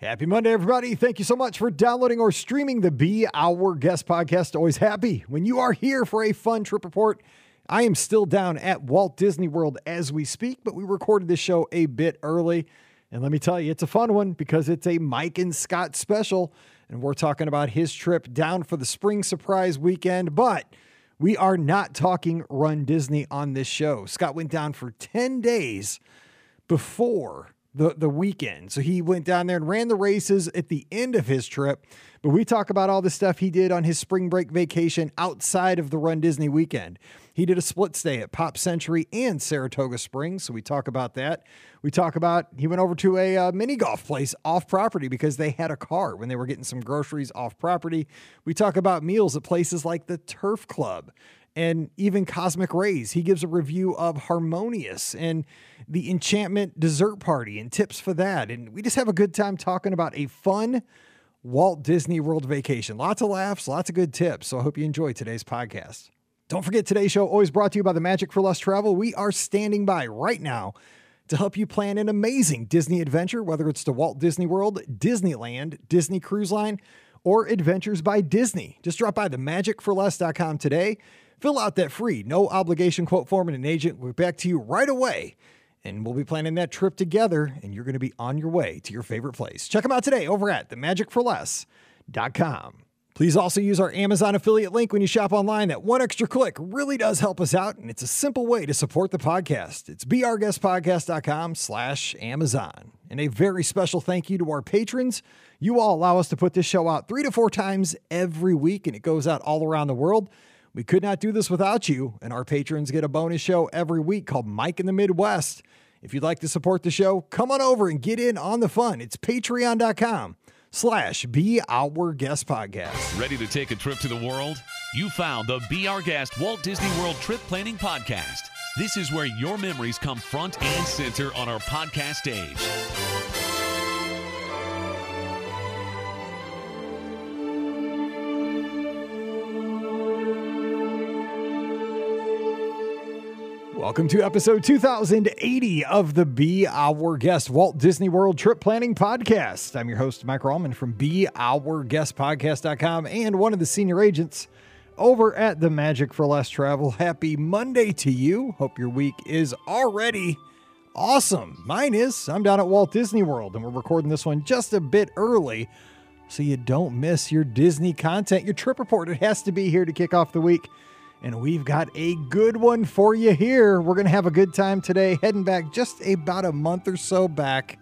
Happy Monday, everybody. Thank you so much for downloading or streaming the Be Our Guest podcast. Always happy when you are here for a fun trip report. I am still down at Walt Disney World as we speak, but we recorded this show a bit early. And let me tell you, it's a fun one because it's a Mike and Scott special. And we're talking about his trip down for the spring surprise weekend. But we are not talking Run Disney on this show. Scott went down for 10 days before the, the weekend. So he went down there and ran the races at the end of his trip. But we talk about all the stuff he did on his spring break vacation outside of the Run Disney weekend. He did a split stay at Pop Century and Saratoga Springs. So we talk about that. We talk about he went over to a uh, mini golf place off property because they had a car when they were getting some groceries off property. We talk about meals at places like the Turf Club and even Cosmic Rays. He gives a review of Harmonious and the Enchantment Dessert Party and tips for that. And we just have a good time talking about a fun Walt Disney World vacation. Lots of laughs, lots of good tips. So I hope you enjoy today's podcast. Don't forget today's show always brought to you by the Magic for Less Travel. We are standing by right now to help you plan an amazing Disney adventure, whether it's to Walt Disney World, Disneyland, Disney Cruise Line, or Adventures by Disney. Just drop by the magicforless.com today. Fill out that free, no obligation quote form, and an agent will get back to you right away. And we'll be planning that trip together, and you're going to be on your way to your favorite place. Check them out today over at themagicforless.com. Please also use our Amazon affiliate link when you shop online. That one extra click really does help us out, and it's a simple way to support the podcast. It's beourguestpodcast.com slash Amazon. And a very special thank you to our patrons. You all allow us to put this show out three to four times every week, and it goes out all around the world. We could not do this without you, and our patrons get a bonus show every week called Mike in the Midwest. If you'd like to support the show, come on over and get in on the fun. It's patreon.com slash Be Our Guest Podcast. Ready to take a trip to the world? You found the Be Our Guest Walt Disney World Trip Planning Podcast. This is where your memories come front and center on our podcast stage. Welcome to episode 2080 of the Be Our Guest Walt Disney World Trip Planning Podcast. I'm your host, Mike Rallman from BeOurGuestPodcast.com and one of the senior agents over at the Magic for Less Travel. Happy Monday to you. Hope your week is already awesome. Mine is. I'm down at Walt Disney World and we're recording this one just a bit early so you don't miss your Disney content, your trip report. It has to be here to kick off the week. And we've got a good one for you here. We're going to have a good time today, heading back just about a month or so back,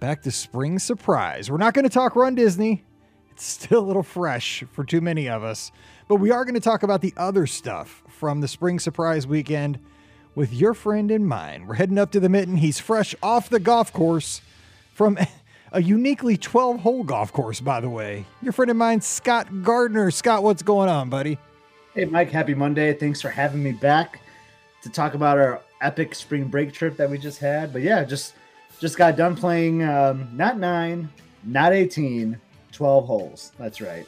back to Spring Surprise. We're not going to talk Run Disney. It's still a little fresh for too many of us. But we are going to talk about the other stuff from the Spring Surprise weekend with your friend in mind. We're heading up to the mitten. He's fresh off the golf course from a uniquely 12 hole golf course, by the way. Your friend of mine, Scott Gardner. Scott, what's going on, buddy? Hey, Mike, happy Monday. Thanks for having me back to talk about our epic spring break trip that we just had. But yeah, just just got done playing um, not nine, not 18, 12 holes. That's right.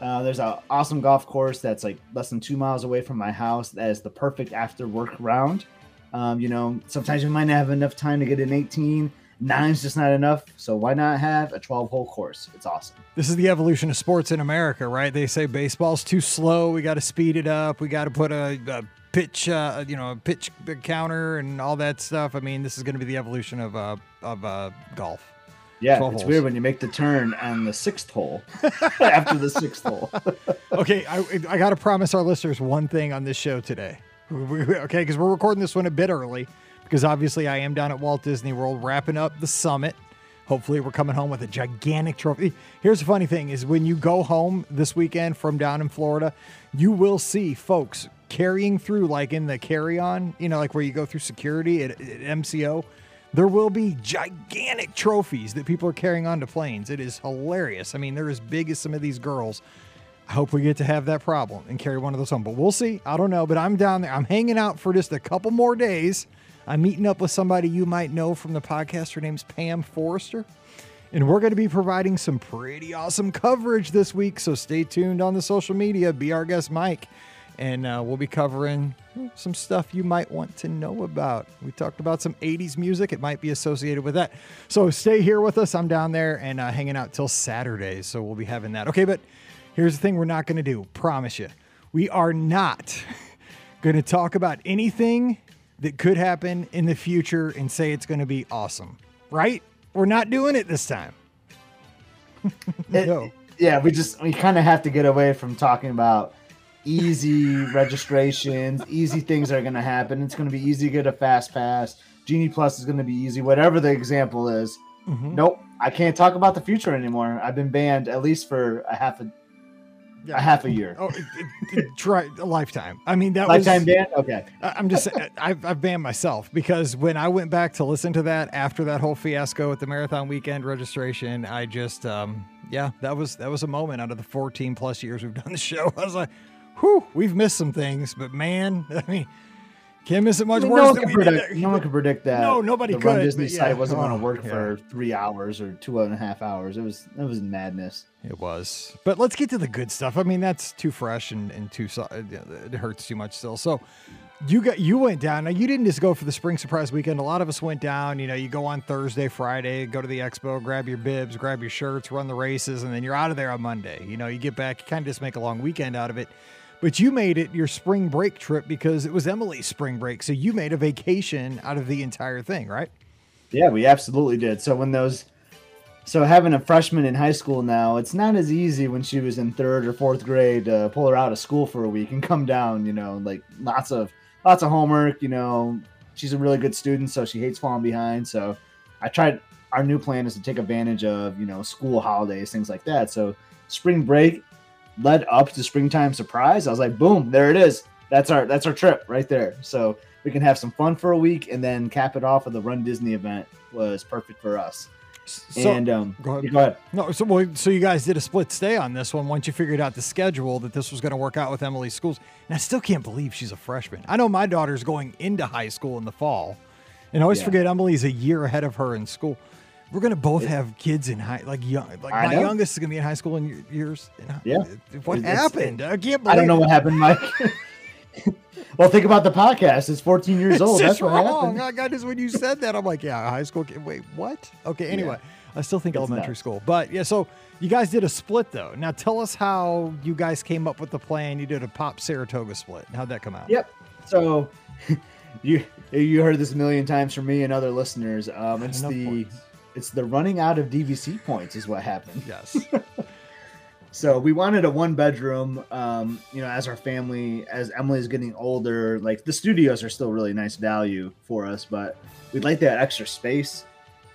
Uh, there's an awesome golf course that's like less than two miles away from my house. That is the perfect after work round. Um, you know, sometimes you might not have enough time to get an 18 nine's just not enough. So why not have a 12 hole course? It's awesome. This is the evolution of sports in America, right? They say baseball's too slow. We got to speed it up. We got to put a, a pitch, uh, you know, a pitch counter and all that stuff. I mean, this is going to be the evolution of uh, of uh, golf. Yeah, it's holes. weird when you make the turn on the sixth hole after the sixth hole. okay, I, I got to promise our listeners one thing on this show today. Okay, because we're recording this one a bit early because obviously I am down at Walt Disney World wrapping up the summit. Hopefully we're coming home with a gigantic trophy. Here's the funny thing is when you go home this weekend from down in Florida, you will see folks carrying through like in the carry-on, you know, like where you go through security at, at MCO. There will be gigantic trophies that people are carrying onto planes. It is hilarious. I mean, they're as big as some of these girls. I hope we get to have that problem and carry one of those home, but we'll see. I don't know, but I'm down there. I'm hanging out for just a couple more days I'm meeting up with somebody you might know from the podcast. Her name's Pam Forrester. And we're going to be providing some pretty awesome coverage this week. So stay tuned on the social media. Be our guest, Mike. and uh, we'll be covering some stuff you might want to know about. We talked about some 80s music, it might be associated with that. So stay here with us. I'm down there and uh, hanging out till Saturday, so we'll be having that. Okay, but here's the thing we're not going to do, promise you. We are not going to talk about anything that could happen in the future and say it's going to be awesome, right? We're not doing it this time. no. It, yeah, we just we kind of have to get away from talking about easy registrations, easy things are going to happen. It's going to be easy to get a fast pass. Genie Plus is going to be easy, whatever the example is. Mm-hmm. Nope, I can't talk about the future anymore. I've been banned at least for a half a. a half a year. Oh, it, it, try a lifetime. I mean, that lifetime was, ban. Okay, I'm just I've, I've banned myself because when I went back to listen to that after that whole fiasco at the marathon weekend registration, I just um yeah that was that was a moment out of the 14 plus years we've done the show. I was like, whew, we've missed some things, but man, I mean. Can't miss it much I mean, worse. No one, predict, no one could predict that. No, nobody the could. Run Disney yeah. site wasn't oh, going to work yeah. for three hours or two and a half hours. It was it was madness. It was. But let's get to the good stuff. I mean, that's too fresh and, and too it hurts too much still. So you got you went down. Now you didn't just go for the spring surprise weekend. A lot of us went down. You know, you go on Thursday, Friday, go to the expo, grab your bibs, grab your shirts, run the races, and then you're out of there on Monday. You know, you get back, you kind of just make a long weekend out of it. But you made it your spring break trip because it was Emily's spring break. So you made a vacation out of the entire thing, right? Yeah, we absolutely did. So when those so having a freshman in high school now, it's not as easy when she was in third or fourth grade to pull her out of school for a week and come down, you know, like lots of lots of homework, you know. She's a really good student, so she hates falling behind. So I tried our new plan is to take advantage of, you know, school holidays, things like that. So spring break led up to springtime surprise. I was like, boom, there it is. That's our that's our trip right there. So we can have some fun for a week and then cap it off with the Run Disney event was perfect for us. So, and um, go ahead. go ahead. No, so well, so you guys did a split stay on this one once you figured out the schedule that this was going to work out with Emily's schools. And I still can't believe she's a freshman. I know my daughter's going into high school in the fall, and I always yeah. forget Emily's a year ahead of her in school. We're gonna both have kids in high, like young, like I my know. youngest is gonna be in high school in years. Yeah. What it's, happened? I can't believe. I don't know what happened, Mike. well, think about the podcast. It's 14 years old. That's wrong. happened. I got this when you said that. I'm like, yeah, high school. Kid. Wait, what? Okay. Anyway, yeah. I still think it's elementary nuts. school, but yeah. So you guys did a split though. Now tell us how you guys came up with the plan. You did a pop Saratoga split. How'd that come out? Yep. So. you you heard this a million times from me and other listeners. Um, it's the points. It's the running out of DVC points is what happened. Yes. so we wanted a one bedroom. Um, you know, as our family, as Emily's getting older, like the studios are still really nice value for us, but we'd like that extra space.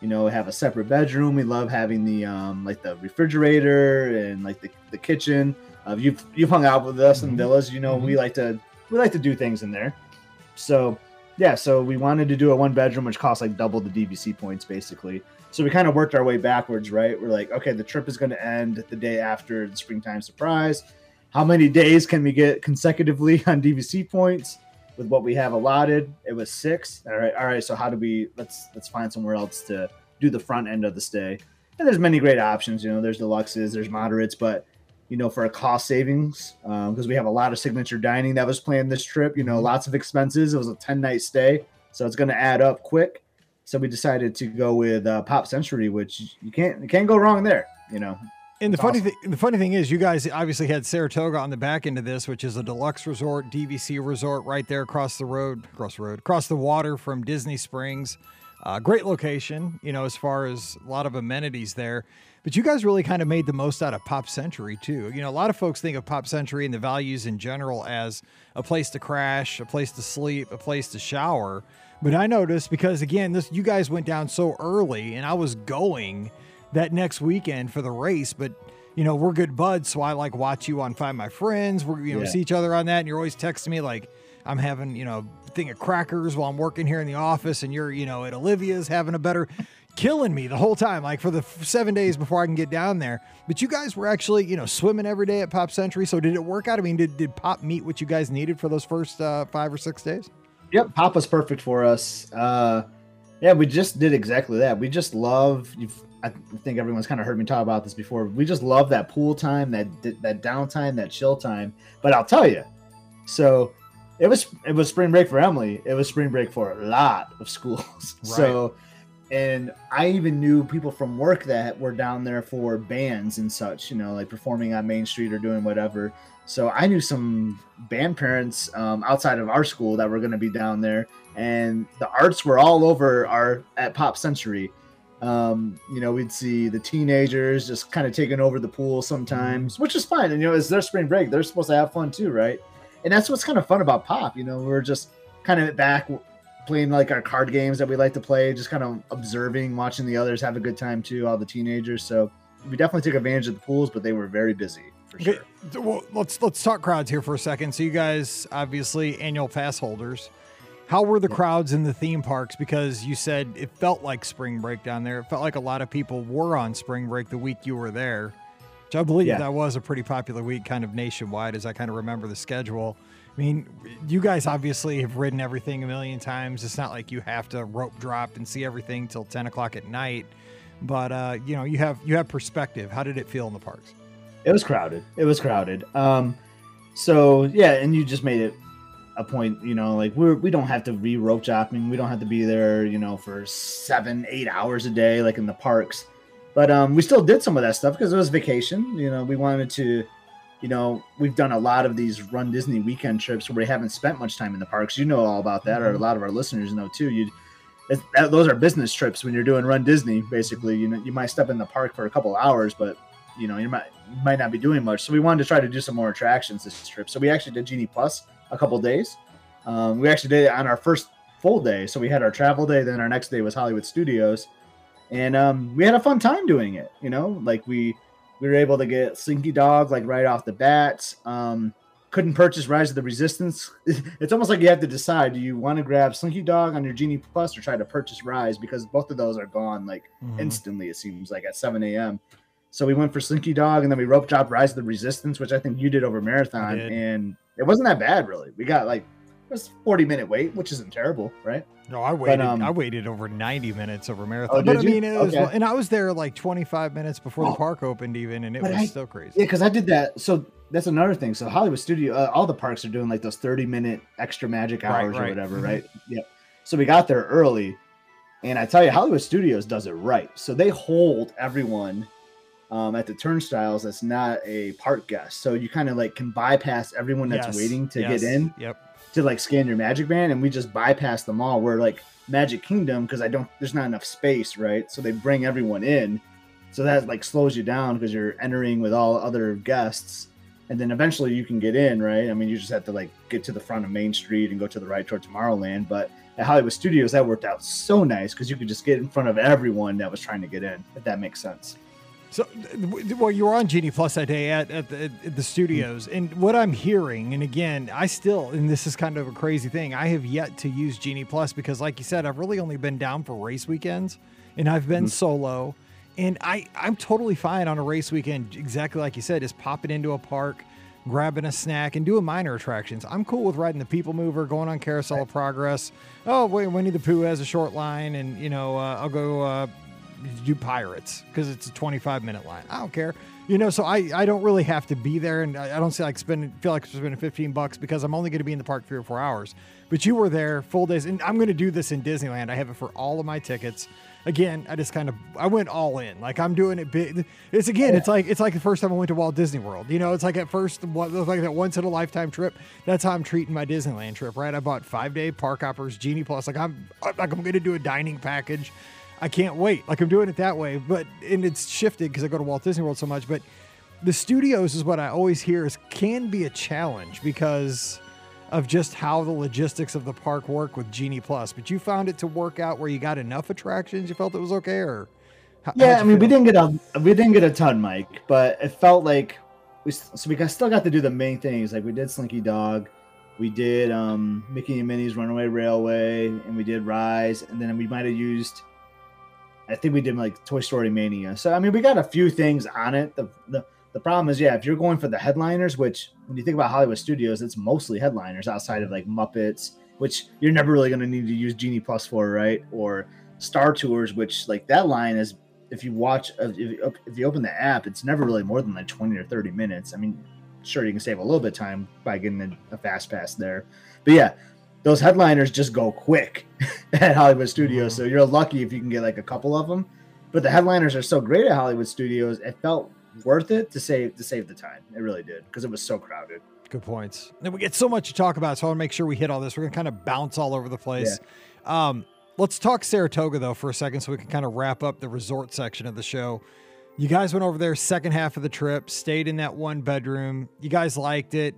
You know, have a separate bedroom. We love having the um, like the refrigerator and like the, the kitchen. Uh, you've you've hung out with us mm-hmm. in villas. You know, mm-hmm. we like to we like to do things in there. So yeah, so we wanted to do a one bedroom, which costs like double the DVC points, basically. So we kind of worked our way backwards, right? We're like, okay, the trip is going to end the day after the springtime surprise. How many days can we get consecutively on DVC points with what we have allotted? It was six. All right, all right. So how do we let's let's find somewhere else to do the front end of the stay? And there's many great options. You know, there's deluxes, there's moderates, but you know, for a cost savings, because um, we have a lot of signature dining that was planned this trip. You know, lots of expenses. It was a ten night stay, so it's going to add up quick. So we decided to go with uh, Pop Century, which you can't you can't go wrong there. You know. And the funny awesome. thing, the funny thing is, you guys obviously had Saratoga on the back end of this, which is a deluxe resort, DVC resort, right there across the road, across the road, across the water from Disney Springs. Uh, great location, you know, as far as a lot of amenities there. But you guys really kind of made the most out of Pop Century too. You know, a lot of folks think of Pop Century and the values in general as a place to crash, a place to sleep, a place to shower. But I noticed because again, this you guys went down so early, and I was going that next weekend for the race, but you know we're good buds, so I like watch you on Find My Friends. We're you know yeah. see each other on that, and you're always texting me like I'm having you know thing of crackers while I'm working here in the office, and you're you know at Olivia's having a better killing me the whole time, like for the seven days before I can get down there. But you guys were actually, you know, swimming every day at Pop Century. So did it work out? I mean, did, did Pop meet what you guys needed for those first uh, five or six days? Yep, Papa's perfect for us. Uh, yeah, we just did exactly that. We just love. I think everyone's kind of heard me talk about this before. We just love that pool time, that that downtime, that chill time. But I'll tell you, So it was it was spring break for Emily. It was spring break for a lot of schools. Right. So and I even knew people from work that were down there for bands and such, you know, like performing on Main Street or doing whatever. So I knew some band parents um, outside of our school that were going to be down there, and the arts were all over our at Pop Century. Um, you know, we'd see the teenagers just kind of taking over the pool sometimes, which is fine. And you know, it's their spring break; they're supposed to have fun too, right? And that's what's kind of fun about Pop. You know, we're just kind of back playing like our card games that we like to play, just kind of observing, watching the others have a good time too, all the teenagers. So we definitely took advantage of the pools, but they were very busy for okay. sure. Well, let's let's talk crowds here for a second. So you guys obviously annual pass holders. How were the crowds in the theme parks? Because you said it felt like spring break down there. It felt like a lot of people were on spring break the week you were there. Which I believe yeah. that was a pretty popular week, kind of nationwide, as I kind of remember the schedule. I mean, you guys obviously have ridden everything a million times. It's not like you have to rope drop and see everything till ten o'clock at night, but uh, you know, you have you have perspective. How did it feel in the parks? It was crowded. It was crowded. Um, so yeah, and you just made it a point. You know, like we're we don't have to be rope dropping. We don't have to be there. You know, for seven, eight hours a day, like in the parks. But um, we still did some of that stuff because it was vacation. You know, we wanted to you know, we've done a lot of these Run Disney weekend trips where we haven't spent much time in the parks. You know all about that, mm-hmm. or a mm-hmm. lot of our listeners know too. You, that, those are business trips when you're doing Run Disney. Basically, you know, you might step in the park for a couple hours, but you know, you might you might not be doing much. So we wanted to try to do some more attractions this trip. So we actually did Genie Plus a couple days. Um, we actually did it on our first full day. So we had our travel day, then our next day was Hollywood Studios, and um, we had a fun time doing it. You know, like we we were able to get Slinky Dog like right off the bat. Um, couldn't purchase Rise of the Resistance. It's almost like you have to decide: do you want to grab Slinky Dog on your Genie Plus or try to purchase Rise because both of those are gone like mm-hmm. instantly. It seems like at 7 a.m. So we went for Slinky Dog and then we rope dropped Rise of the Resistance, which I think you did over marathon, and it wasn't that bad really. We got like was 40 minute wait, which isn't terrible, right? No, I waited. But, um, I waited over 90 minutes over marathon. Oh, but I mean, it was, okay. and I was there like 25 minutes before oh. the park opened, even, and it was I, still crazy. Yeah, because I did that. So that's another thing. So Hollywood Studio, uh, all the parks are doing like those 30 minute extra magic hours right, right. or whatever, mm-hmm. right? Yep. So we got there early, and I tell you, Hollywood Studios does it right. So they hold everyone um, at the turnstiles that's not a park guest. So you kind of like can bypass everyone that's yes. waiting to yes. get in. Yep to like scan your magic band and we just bypass them all we're like magic kingdom because i don't there's not enough space right so they bring everyone in so that like slows you down because you're entering with all other guests and then eventually you can get in right i mean you just have to like get to the front of main street and go to the right toward tomorrowland but at hollywood studios that worked out so nice because you could just get in front of everyone that was trying to get in if that makes sense so, well, you were on Genie Plus that day at, at, the, at the studios, and what I'm hearing, and again, I still, and this is kind of a crazy thing, I have yet to use Genie Plus because, like you said, I've really only been down for race weekends, and I've been mm-hmm. solo, and I I'm totally fine on a race weekend, exactly like you said, just popping into a park, grabbing a snack, and doing minor attractions. I'm cool with riding the People Mover, going on Carousel of Progress. Oh, wait, Winnie the Pooh has a short line, and you know, uh, I'll go. Uh, do pirates because it's a 25 minute line. I don't care. You know, so I, I don't really have to be there, and I don't see like spending feel like spending 15 bucks because I'm only going to be in the park three or four hours. But you were there full days, and I'm going to do this in Disneyland. I have it for all of my tickets. Again, I just kind of I went all in. Like I'm doing it big. It's again, it's like it's like the first time I went to Walt Disney World. You know, it's like at first what like that once in a lifetime trip. That's how I'm treating my Disneyland trip. Right? I bought five day park hoppers, Genie Plus. Like I'm like I'm going to do a dining package. I can't wait. Like I'm doing it that way, but and it's shifted because I go to Walt Disney World so much. But the studios is what I always hear is can be a challenge because of just how the logistics of the park work with Genie Plus. But you found it to work out where you got enough attractions. You felt it was okay, or how, yeah. I mean, feel? we didn't get a we didn't get a ton, Mike, but it felt like we so we got, still got to do the main things. Like we did Slinky Dog. We did um, Mickey and Minnie's Runaway Railway, and we did Rise, and then we might have used I think we did like Toy Story Mania. So I mean, we got a few things on it. The the the problem is, yeah, if you're going for the headliners, which when you think about Hollywood Studios, it's mostly headliners outside of like Muppets, which you're never really going to need to use Genie Plus for, right? Or Star Tours, which like that line is, if you watch, uh, if, you open the app, it's never really more than like 20 or 30 minutes. I mean, sure you can save a little bit of time by getting a fast pass there. But yeah, those headliners just go quick at Hollywood Studios. Mhm. So you're lucky if you can get like a couple of them. But the headliners are so great at Hollywood Studios, it felt worth it to save to save the time. It really did because it was so crowded. Good points. And we get so much to talk about, so I want to make sure we hit all this. We're gonna kind of bounce all over the place. Um, let's talk Saratoga though for a second, so we can kind of wrap up the resort section of the show. You guys went over there second half of the trip, stayed in that one bedroom. You guys liked it.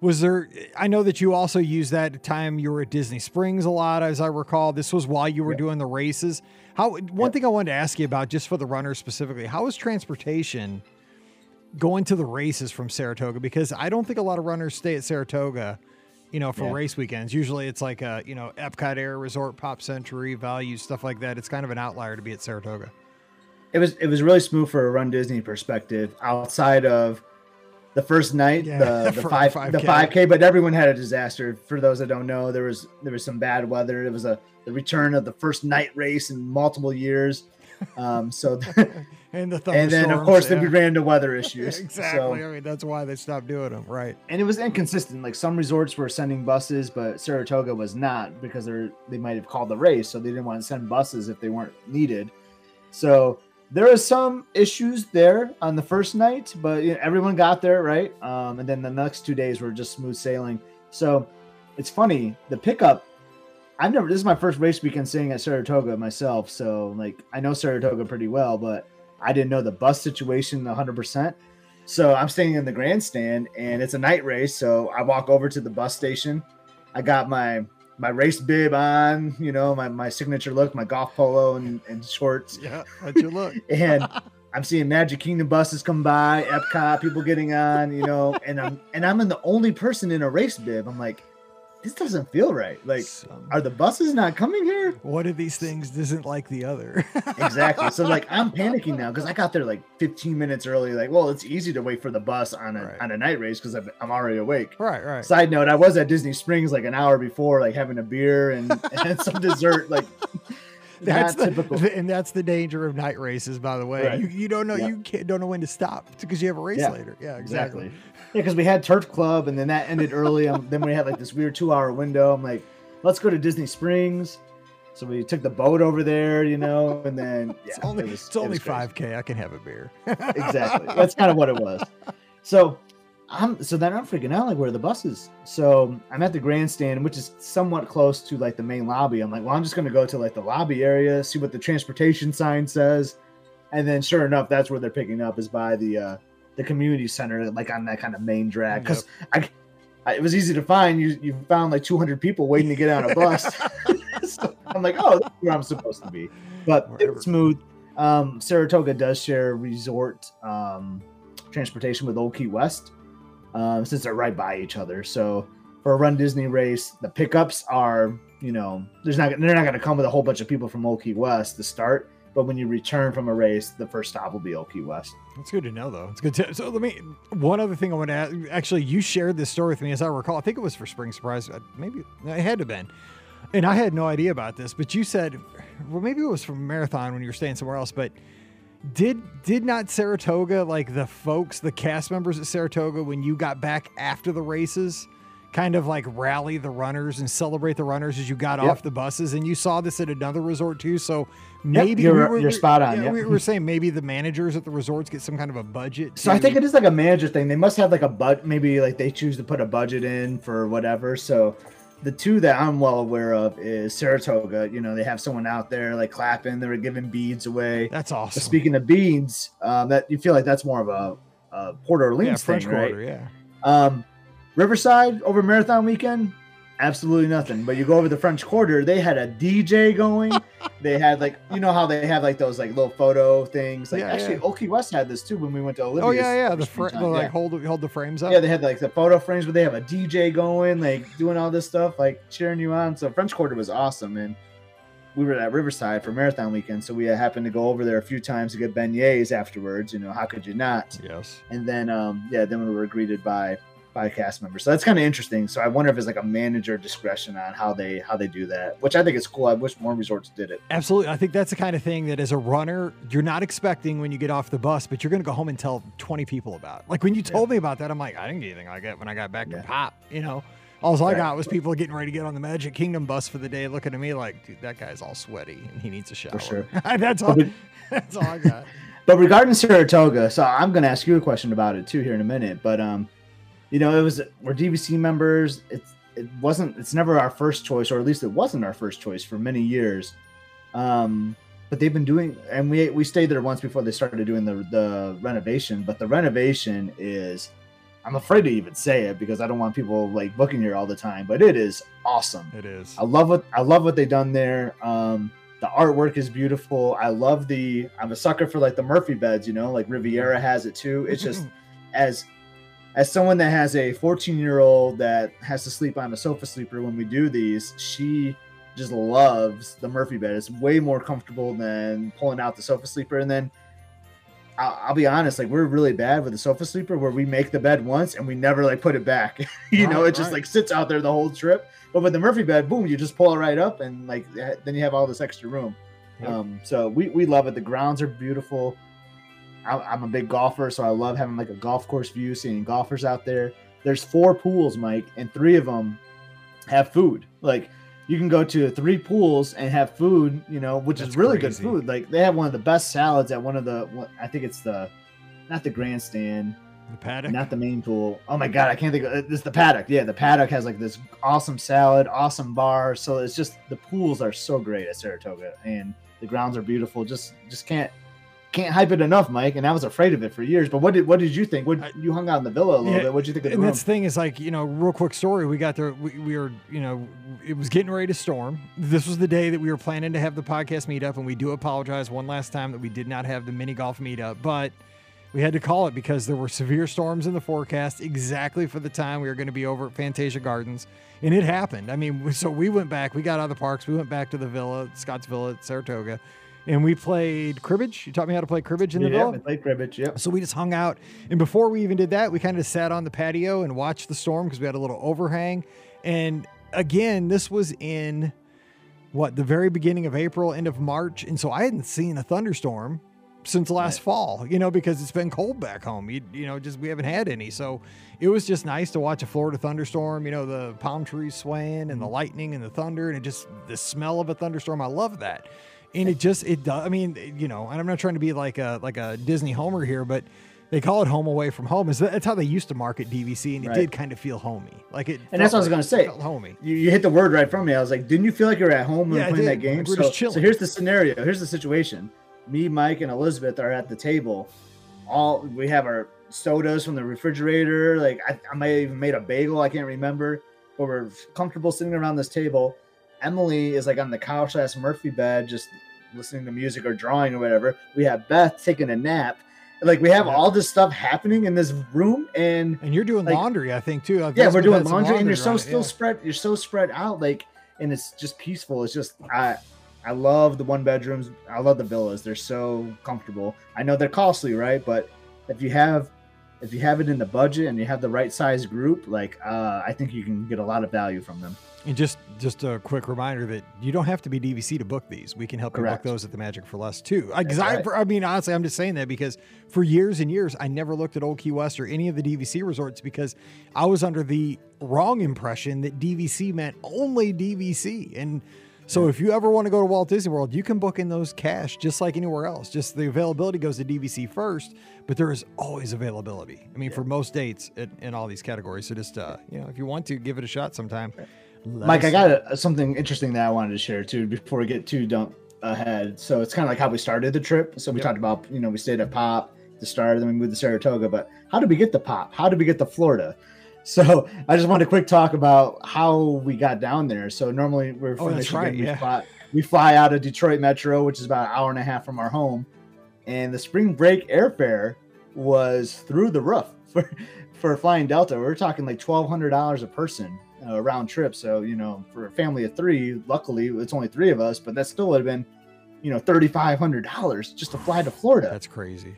Was there? I know that you also used that time you were at Disney Springs a lot, as I recall. This was while you were Yep. doing the races. How? One Yep. thing I wanted to ask you about, just for the runners specifically, how was transportation going to the races from Saratoga? Because I don't think a lot of runners stay at Saratoga, you know, for Yeah. race weekends. Usually it's like a, you know, Epcot Air Resort, Pop Century, Value, stuff like that. It's kind of an outlier to be at Saratoga. It was it was really smooth for a Run Disney perspective. Outside of the first night, Yeah, the the five 5K. the five k, but everyone had a disaster. For those that don't know, there was there was some bad weather. It was a the return of the first night race in multiple years. Um, so And the and then of course yeah. then we ran into weather issues. exactly. So, I mean, that's why they stopped doing them, right? and it was inconsistent. Like some resorts were sending buses, but Saratoga was not because they're they might have called the race, so they didn't want to send buses if they weren't needed. So there was some issues there on the first night, but you know, everyone got there right. Um, and then the next two days were just smooth sailing. So it's funny the pickup. I've never. This is my first race weekend staying at Saratoga myself, so like I know Saratoga pretty well, but I didn't know the bus situation 100. percent so I'm staying in the grandstand and it's a night race. So I walk over to the bus station. I got my my race bib on, you know, my, my signature look, my golf polo and, and shorts. Yeah, that's your look. And I'm seeing Magic Kingdom buses come by, Epcot, people getting on, you know, and I'm and I'm the only person in a race bib. I'm like, this doesn't feel right. Like, Some- are the buses not coming here? one of these things isn't like the other. Exactly. So like I'm panicking now because I got there like 15 minutes early. Like, well, it's easy to wait for the bus on a Right. on a night race because I'm, I'm already awake. right, right. Side note: I was at Disney Springs like an hour before, like having a beer and, and some dessert. Like That's the, typical. and that's the danger of night races, by the way. Right. You, you don't know you can't, don't know when to stop because you have a race Yeah. later. Yeah, exactly. Exactly. Yeah, because we had Turf Club and then that ended early. Um, then we had like this weird two hour window. I'm like, let's go to Disney Springs. So we took the boat over there, you know, and then yeah, It's only it was, it's it only five k. I can have a beer. exactly. That's kind of what it was. So I'm so then I'm freaking out like where are the buses? So I'm at the grandstand, which is somewhat close to like the main lobby. I'm like, well, I'm just gonna go to like the lobby area, see what the transportation sign says. And then sure enough, that's where they're picking up is by the uh the community center, like on that kind of main drag. Because I, I it was easy to find. You you found like 200 people waiting to get on a bus. so I'm like, oh, that's where I'm supposed to be. But it was smooth. Um, Saratoga does share resort um, transportation with Old Key West, um, since they're right by each other. So for a Run Disney race, the pickups are, you know, there's not they're not going to come with a whole bunch of people from Old Key West to start. But when you return from a race, the first stop will be Old Key West. It's good to know, though. It's good to. So let me. One other thing I want to ask. Actually, you shared this story with me, as I recall. I think it was for Spring Surprise. Maybe it had to have been. And I had no idea about this, but you said, well, maybe it was from Marathon when you were staying somewhere else. But did did not Saratoga, like the folks, the cast members at Saratoga, when you got back after the races, kind of like rally the runners and celebrate the runners as you got Yep. off the buses? And you saw this at another resort too. So maybe you're- you're spot on, Yeah, yep. we were saying maybe the managers at the resorts get some kind of a budget. So I think it is like a manager thing. They must have like a bud. Maybe like they choose to put a budget in for whatever. So the two that I'm well aware of is Saratoga. You know, they have someone out there like clapping. They were giving beads away. that's But awesome. speaking of beads, um, that you feel like that's more of a, a Port Orleans yeah, thing, French right? Quarter, yeah. Um, Riverside over Marathon Weekend, absolutely nothing. But you go over the French Quarter, they had a DJ going. they had like you know how they have like those like little photo things. Like Yeah, actually, yeah. Key West had this too when we went to Olivia's. Oh yeah, yeah. The, fr- the like yeah. hold hold the frames up. Yeah, they had like the photo frames, but they have a DJ going, like doing all this stuff, like cheering you on. So French Quarter was awesome, and we were at Riverside for Marathon Weekend, so we happened to go over there a few times to get beignets afterwards. You know, how could you not? yes. And then, um, yeah, then we were greeted by by a cast member. So that's kind of interesting. So I wonder if it's like a manager discretion on how they how they do that, which I think is cool. I wish more resorts did it. Absolutely. I think that's the kind of thing that as a runner, you're not expecting when you get off the bus, but you're going to go home and tell 20 people about. Like when you told yeah. me about that, I'm like, I didn't get anything like that when I got back yeah. to Pop, you know. All. I got was people getting ready to get on the Magic Kingdom bus for the day, looking at me like, dude, that guy's all sweaty and he needs a shower. For sure. that's all. that's all I got. But regarding Saratoga, so I'm going to ask you a question about it too here in a minute. But um, you know, it was we're DVC members. It's it wasn't. It's never our first choice, or at least it wasn't our first choice for many years. Um, but they've been doing, and we we stayed there once before they started doing the the renovation. But the renovation is, I'm afraid to even say it because I don't want people like booking here all the time. But it is awesome. It is. I love what I love what they've done there. Um, the artwork is beautiful. I love the. I'm a sucker for like the Murphy beds. You know, like Riviera has it too. It's just as as someone that has a 14 year old that has to sleep on a sofa sleeper when we do these, she just loves the Murphy bed. It's way more comfortable than pulling out the sofa sleeper. And then I'll, I'll, be honest, like we're really bad with the sofa sleeper where we make the bed once and we never like put it back. you right, know, it just like sits out there the whole trip. But with the Murphy bed, boom, you just pull it right up and like then you have all this extra room. Yep. Um, so we, we love it. The grounds are beautiful. I'm a big golfer, so I love having like a golf course view, seeing golfers out there. There's four pools, Mike, and three of them have food. Like you can go to three pools and have food, you know, which That's is really crazy. good food. Like they have one of the best salads at one of the, I think it's the, not the grandstand, the paddock, not the main pool. Oh my god, I can't think of uh, this. The paddock, yeah, the paddock has like this awesome salad, awesome bar. So it's just the pools are so great at Saratoga, and the grounds are beautiful. Just, just can't can't hype it enough, Mike. And I was afraid of it for years. But what did what did you think? What you hung out in the villa a little yeah, bit? What did you think of the and room? this thing is like you know, real quick story. We got there. We, we were you know, it was getting ready to storm. This was the day that we were planning to have the podcast meetup, and we do apologize one last time that we did not have the mini golf meetup, but. We had to call it because there were severe storms in the forecast exactly for the time we were going to be over at Fantasia Gardens. And it happened. I mean, so we went back, we got out of the parks, we went back to the villa, Scott's Villa at Saratoga and we played cribbage. You taught me how to play cribbage in the yeah. Yeah, played cribbage. Yep. So we just hung out, and before we even did that, we kind of sat on the patio and watched the storm because we had a little overhang. And again, this was in what the very beginning of April, end of March, and so I hadn't seen a thunderstorm since last right. fall. You know, because it's been cold back home. You, you know, just we haven't had any. So it was just nice to watch a Florida thunderstorm. You know, the palm trees swaying and the mm-hmm. lightning and the thunder, and it just the smell of a thunderstorm. I love that and it just it does. I mean, you know, and I'm not trying to be like a like a Disney Homer here, but they call it home away from home. Is that's how they used to market DVC, and it right. did kind of feel homey, like it. And that's what I was going to say. Homey. You, you, hit the word right from me. I was like, didn't you feel like you were at home when yeah, playing that game? We're so, just chilling. So here's the scenario. Here's the situation. Me, Mike, and Elizabeth are at the table. All we have our sodas from the refrigerator. Like I, I might have even made a bagel. I can't remember. But we're comfortable sitting around this table. Emily is like on the couch, that's Murphy bed, just listening to music or drawing or whatever. We have Beth taking a nap. Like we have yeah. all this stuff happening in this room, and and you're doing like, laundry, I think too. yeah, we're doing laundry, laundry, and you're so still yeah. spread. You're so spread out, like, and it's just peaceful. It's just I, I love the one bedrooms. I love the villas. They're so comfortable. I know they're costly, right? But if you have if you have it in the budget and you have the right size group, like uh, I think you can get a lot of value from them. And just just a quick reminder that you don't have to be DVC to book these. We can help Correct. you book those at the Magic for Less too. I, right. I, I, mean, honestly, I'm just saying that because for years and years, I never looked at Old Key West or any of the DVC resorts because I was under the wrong impression that DVC meant only DVC. And so yeah. if you ever want to go to Walt Disney World, you can book in those cash just like anywhere else. Just the availability goes to DVC first, but there is always availability. I mean, yeah. for most dates in, in, all these categories. So just uh, you know, if you want to, give it a shot sometime. Mike, I got a, something interesting that I wanted to share too before we get too dump ahead. So it's kind of like how we started the trip. So we yep. talked about, you know, we stayed at Pop to start, then we moved to Saratoga. But how did we get to Pop? How did we get to Florida? So I just wanted a quick talk about how we got down there. So normally we're oh, that's right, we, yeah. fly, we fly out of Detroit Metro, which is about an hour and a half from our home, and the spring break airfare was through the roof for for flying Delta. We we're talking like twelve hundred dollars a person uh, round trip. So, you know, for a family of three, luckily it's only three of us, but that still would have been, you know, $3,500 just to fly to Florida. That's crazy.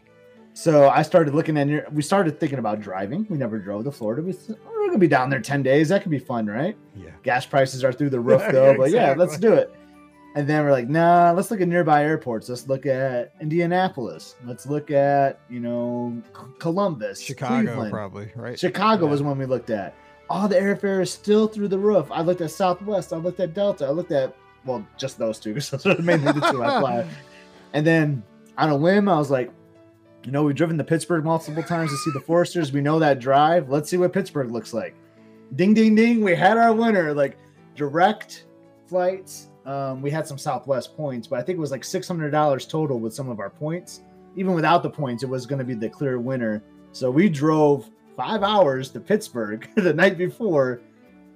So I started looking at your. We started thinking about driving. We never drove to Florida. We said, oh, we're gonna be down there ten days. That could be fun, right? Yeah. Gas prices are through the roof Yeah, though. But yeah, let's do it. And then we're like, nah, let's look at nearby airports. Let's look at Indianapolis. Let's look at you know Columbus, Chicago, Cleveland. probably, right? Chicago Yeah. was one we looked at. All the airfare is still through the roof. I looked at Southwest. I looked at Delta. I looked at well, just those two because those are mainly the two I fly. And then on a whim, I was like, you know, we've driven to Pittsburgh multiple times to see the Foresters. We know that drive. Let's see what Pittsburgh looks like. Ding, ding, ding. We had our winner. Like direct flights. Um, we had some Southwest points, but I think it was like $600 total with some of our points. Even without the points, it was going to be the clear winner. So we drove five hours to Pittsburgh the night before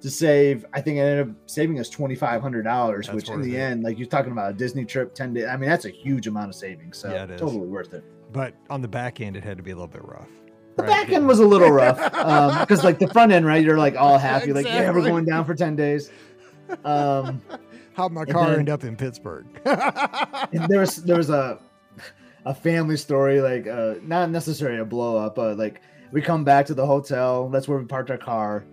to save. I think it ended up saving us twenty five hundred dollars, which in the it. end, like you're talking about a Disney trip, ten days. I mean, that's a huge amount of savings. So Yeah, totally worth it. But on the back end, it had to be a little bit rough. The right? back end was a little rough because, like, the front end, right? You're like all happy, like, yeah, we're going down for ten days. Um, How'd my car then- end up in Pittsburgh? and there was there was a a family story, like, uh, not necessarily a blow up, but like we come back to the hotel. That's where we parked our car.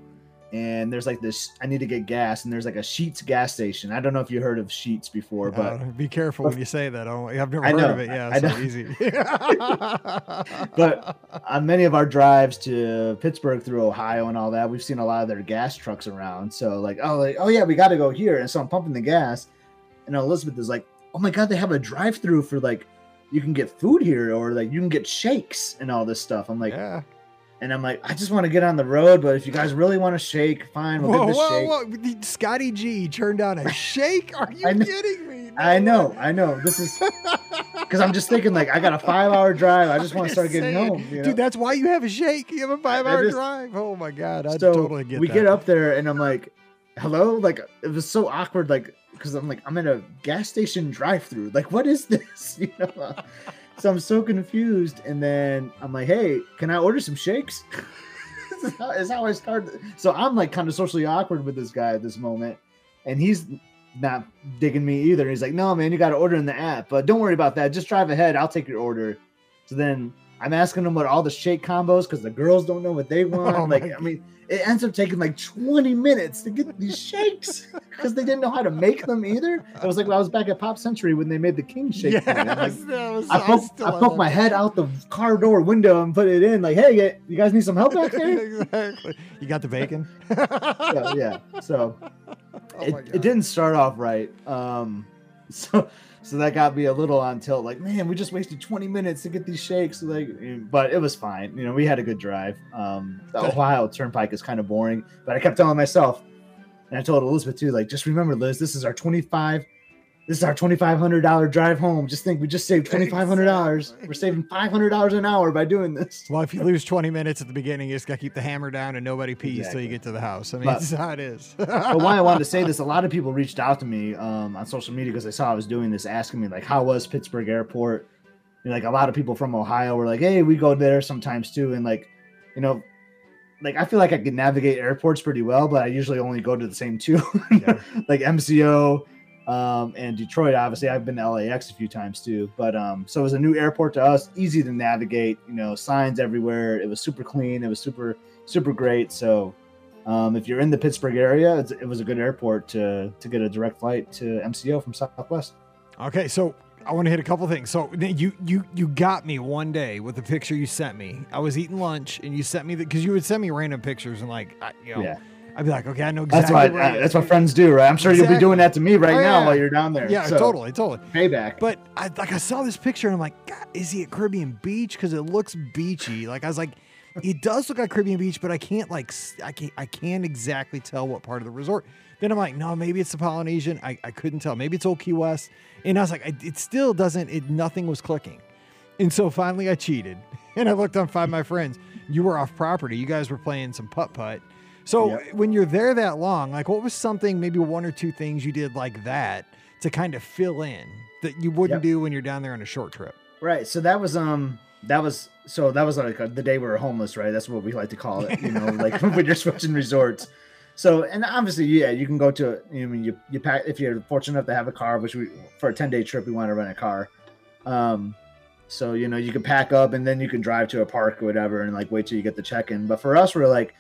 And there's like this. I need to get gas, and there's like a Sheetz gas station. I don't know if you heard of Sheetz before, but Uh, be careful when you say that. Oh, I've never I heard know, of it. Yeah, I so know. easy. But on many of our drives to Pittsburgh through Ohio and all that, we've seen a lot of their gas trucks around. So like, oh, like, oh yeah, we got to go here. And so I'm pumping the gas, and Elizabeth is like, oh my god, they have a drive-through for like, you can get food here, or like you can get shakes and all this stuff. I'm like, yeah. And I'm like, I just want to get on the road, but if you guys really want to shake, fine, we'll Whoa, get the whoa, shake. whoa! Scotty G turned down a shake. Are you know- kidding me? I know, I know. This is because I'm just thinking like I got a five-hour drive. I just want to start getting Saying, home. You know? Dude, that's why you have a shake. You have a five-hour is- drive. Oh my god, I so totally get we that. get up there and I'm like, hello? Like it was so awkward, like because I'm like, I'm in a gas station drive through. Like, what is this? You know? So I'm so confused. And then I'm like, hey, can I order some shakes? Is how- I started. So I'm like kind of socially awkward with this guy at this moment. And he's not digging me either. He's like, no, man, you got to order in the app. But don't worry about that. Just drive ahead. I'll take your order. So then I'm asking them what all the shake combos because the girls don't know what they want. Oh like, I mean, it ends up taking like 20 minutes to get these shakes because they didn't know how to make them either. It was like when I was back at Pop Century when they made the king shake. Yes. Like, was- I I poked, I poked my head out the car door window and put it in. Like, hey, you guys need some help back there? exactly. You got the bacon? yeah, yeah. So Oh it, it didn't start off right. Um, so so that got me a little on tilt. Like, man, we just wasted 20 minutes to get these shakes. Like, but it was fine. You know, we had a good drive. Um, the Ohio Turnpike is kind of boring, but I kept telling myself, and I told Elizabeth too, like, just remember, Liz, this is our 25. This is our twenty-five hundred dollar drive home. Just think, we just saved twenty-five hundred dollars. Exactly. We're saving five hundred dollars an hour by doing this. Well, if you lose 20 minutes at the beginning, you just got to keep the hammer down and nobody pees till you get to the house. I mean, But- that's how it is. but why I wanted to say this, a lot of people reached out to me um, on social media because they saw I was doing this, asking me like, "How was Pittsburgh Airport?" And, like a lot of people from Ohio were like, "Hey, we go there sometimes too," and like, you know, like I feel like I can navigate airports pretty well, but I usually only go to the same two, Yeah. like MCO um, and Detroit. Obviously, I've been to LAX a few times too, but um, so it was a new airport to us, easy to navigate. You know, signs everywhere. It was super clean. It was super super great. So um, if you're in the Pittsburgh area, it's, it was a good airport to to get a direct flight to MCO from Southwest. Okay, so I want to hit a couple things. So you you you got me one day with the picture you sent me. I was eating lunch and you sent me the because you would send me random pictures and like I, you know Yeah, I'd be like, okay, I know that's exactly. what where uh, it that's what friends do, right? I'm sure you'll be doing that to me right Oh, now yeah. while you're down there. Yeah, So, totally, totally. Payback. But I like I saw this picture and I'm like, God, is he at Caribbean Beach? Because it looks beachy. Like I was like, it does look like Caribbean Beach, but I can't like I can't I can't exactly tell what part of the resort. Then I'm like, no, maybe it's the Polynesian. I, I couldn't tell. Maybe it's Old Key West. And I was like, I, it still doesn't. It nothing was clicking. And so finally I cheated and I looked on Find My Friends. You were off property. You guys were playing some putt putt. So Yep. when you're there that long, like what was something, maybe one or two things you did like that to kind of fill in that you wouldn't Yep. do when you're down there on a short trip? Right. So that was um that was so that was like uh the day we were homeless, right? That's what we like to call it, you know, like when you're switching resorts. So and obviously, yeah, you can go to you know you you pack if you're fortunate enough to have a car, which we for a ten day trip we want to rent a car. Um, So you know you can pack up and then you can drive to a park or whatever and like wait till you get the check in. But for us, we're like,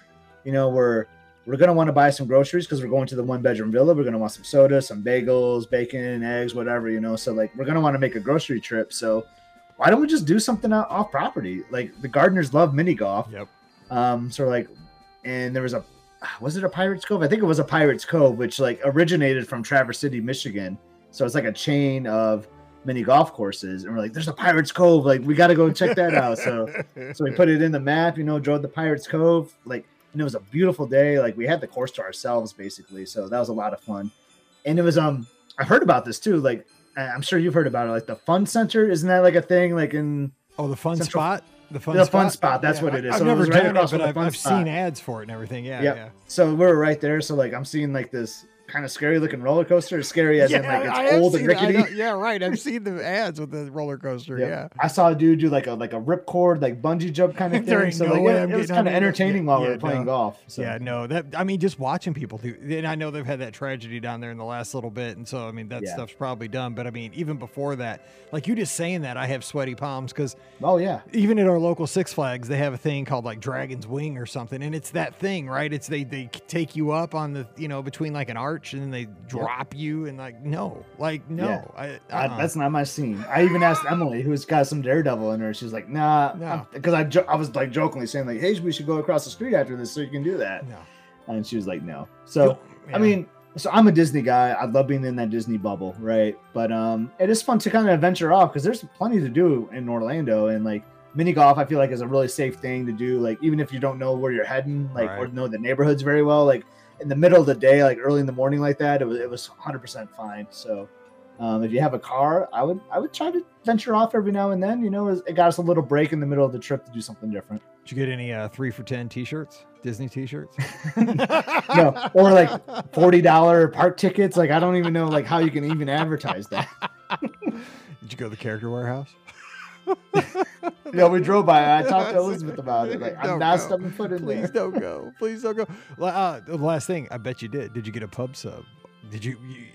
you know, we're we're gonna want to buy some groceries because we're going to the one bedroom villa. We're gonna want some soda, some bagels, bacon, eggs, whatever, you know. So like we're gonna want to make a grocery trip. So why don't we just do something out off property? Like the gardeners love mini golf. Yep. Um, so like, and there was a was it a Pirates Cove? I think it was a Pirates Cove, which like originated from Traverse City, Michigan. So it's like a chain of mini golf courses, and we're like, "There's a Pirates Cove, like we got to go check that out." So, so we put it in the map, you know, drove the Pirates Cove, like, and it was a beautiful day. Like we had the course to ourselves, basically. So that was a lot of fun, and it was um, I heard about this too. Like I'm sure you've heard about it, like the Fun Center, isn't that like a thing? Like in oh, the fun Central- spot. The fun the spot. fun spot. That's what it is. I've So it never right done it, but I've, I've seen ads for it and everything. Yeah, Yep. yeah. So we're right there. So like I'm seeing like this kind of scary looking roller coaster. Scary as in like it's have old and. I rickety. yeah, right. I've seen the ads with the roller coaster. Yep. Yeah. I saw a dude do like a like a ripcord, like bungee jump kind of thing. So no like way it, it was kind of entertaining Yeah, while we yeah, were playing no. golf. So Yeah, no, that I mean, just watching people do, and I know they've had that tragedy down there in the last little bit, and so I mean that Yeah. stuff's probably done. But I mean, even before that, like you just saying that, I have sweaty palms because Oh yeah. even at our local Six Flags, they have a thing called like Dragon's Wing or something, and it's that thing, right? It's they they take you up on the you know between like an arch, and then they drop you, and like no, like no, Yeah. I, I, uh-uh. that's not my scene. I even asked Emily, who's got some daredevil in her. She's like, nah, No. because I, jo- I was like jokingly saying like, hey, we should go across the street after this so you can do that. no. And she was like, no. So Yeah. I mean, so I'm a Disney guy. I love being in that Disney bubble, right? But um, it is fun to kind of venture off because there's plenty to do in Orlando, and like mini golf, I feel like is a really safe thing to do. Like even if you don't know where you're heading, like or know the neighborhoods very well, like in the middle of the day, like early in the morning, like that, it was it was 100 percent fine. So. Um, if you have a car, I would I would try to venture off every now and then. You know, it got us a little break in the middle of the trip to do something different. Did you get any uh, three for ten T-shirts? Disney T-shirts? no, or like forty dollar park tickets. Like I don't even know like how you can even advertise that. Did you go to the Character Warehouse? No, we drove by. I talked to Elizabeth about it. Like I'm not go. stepping foot in Please there. don't go. Please don't go. Uh, the last thing, I bet you did. Did you get a pub sub? Did you? You,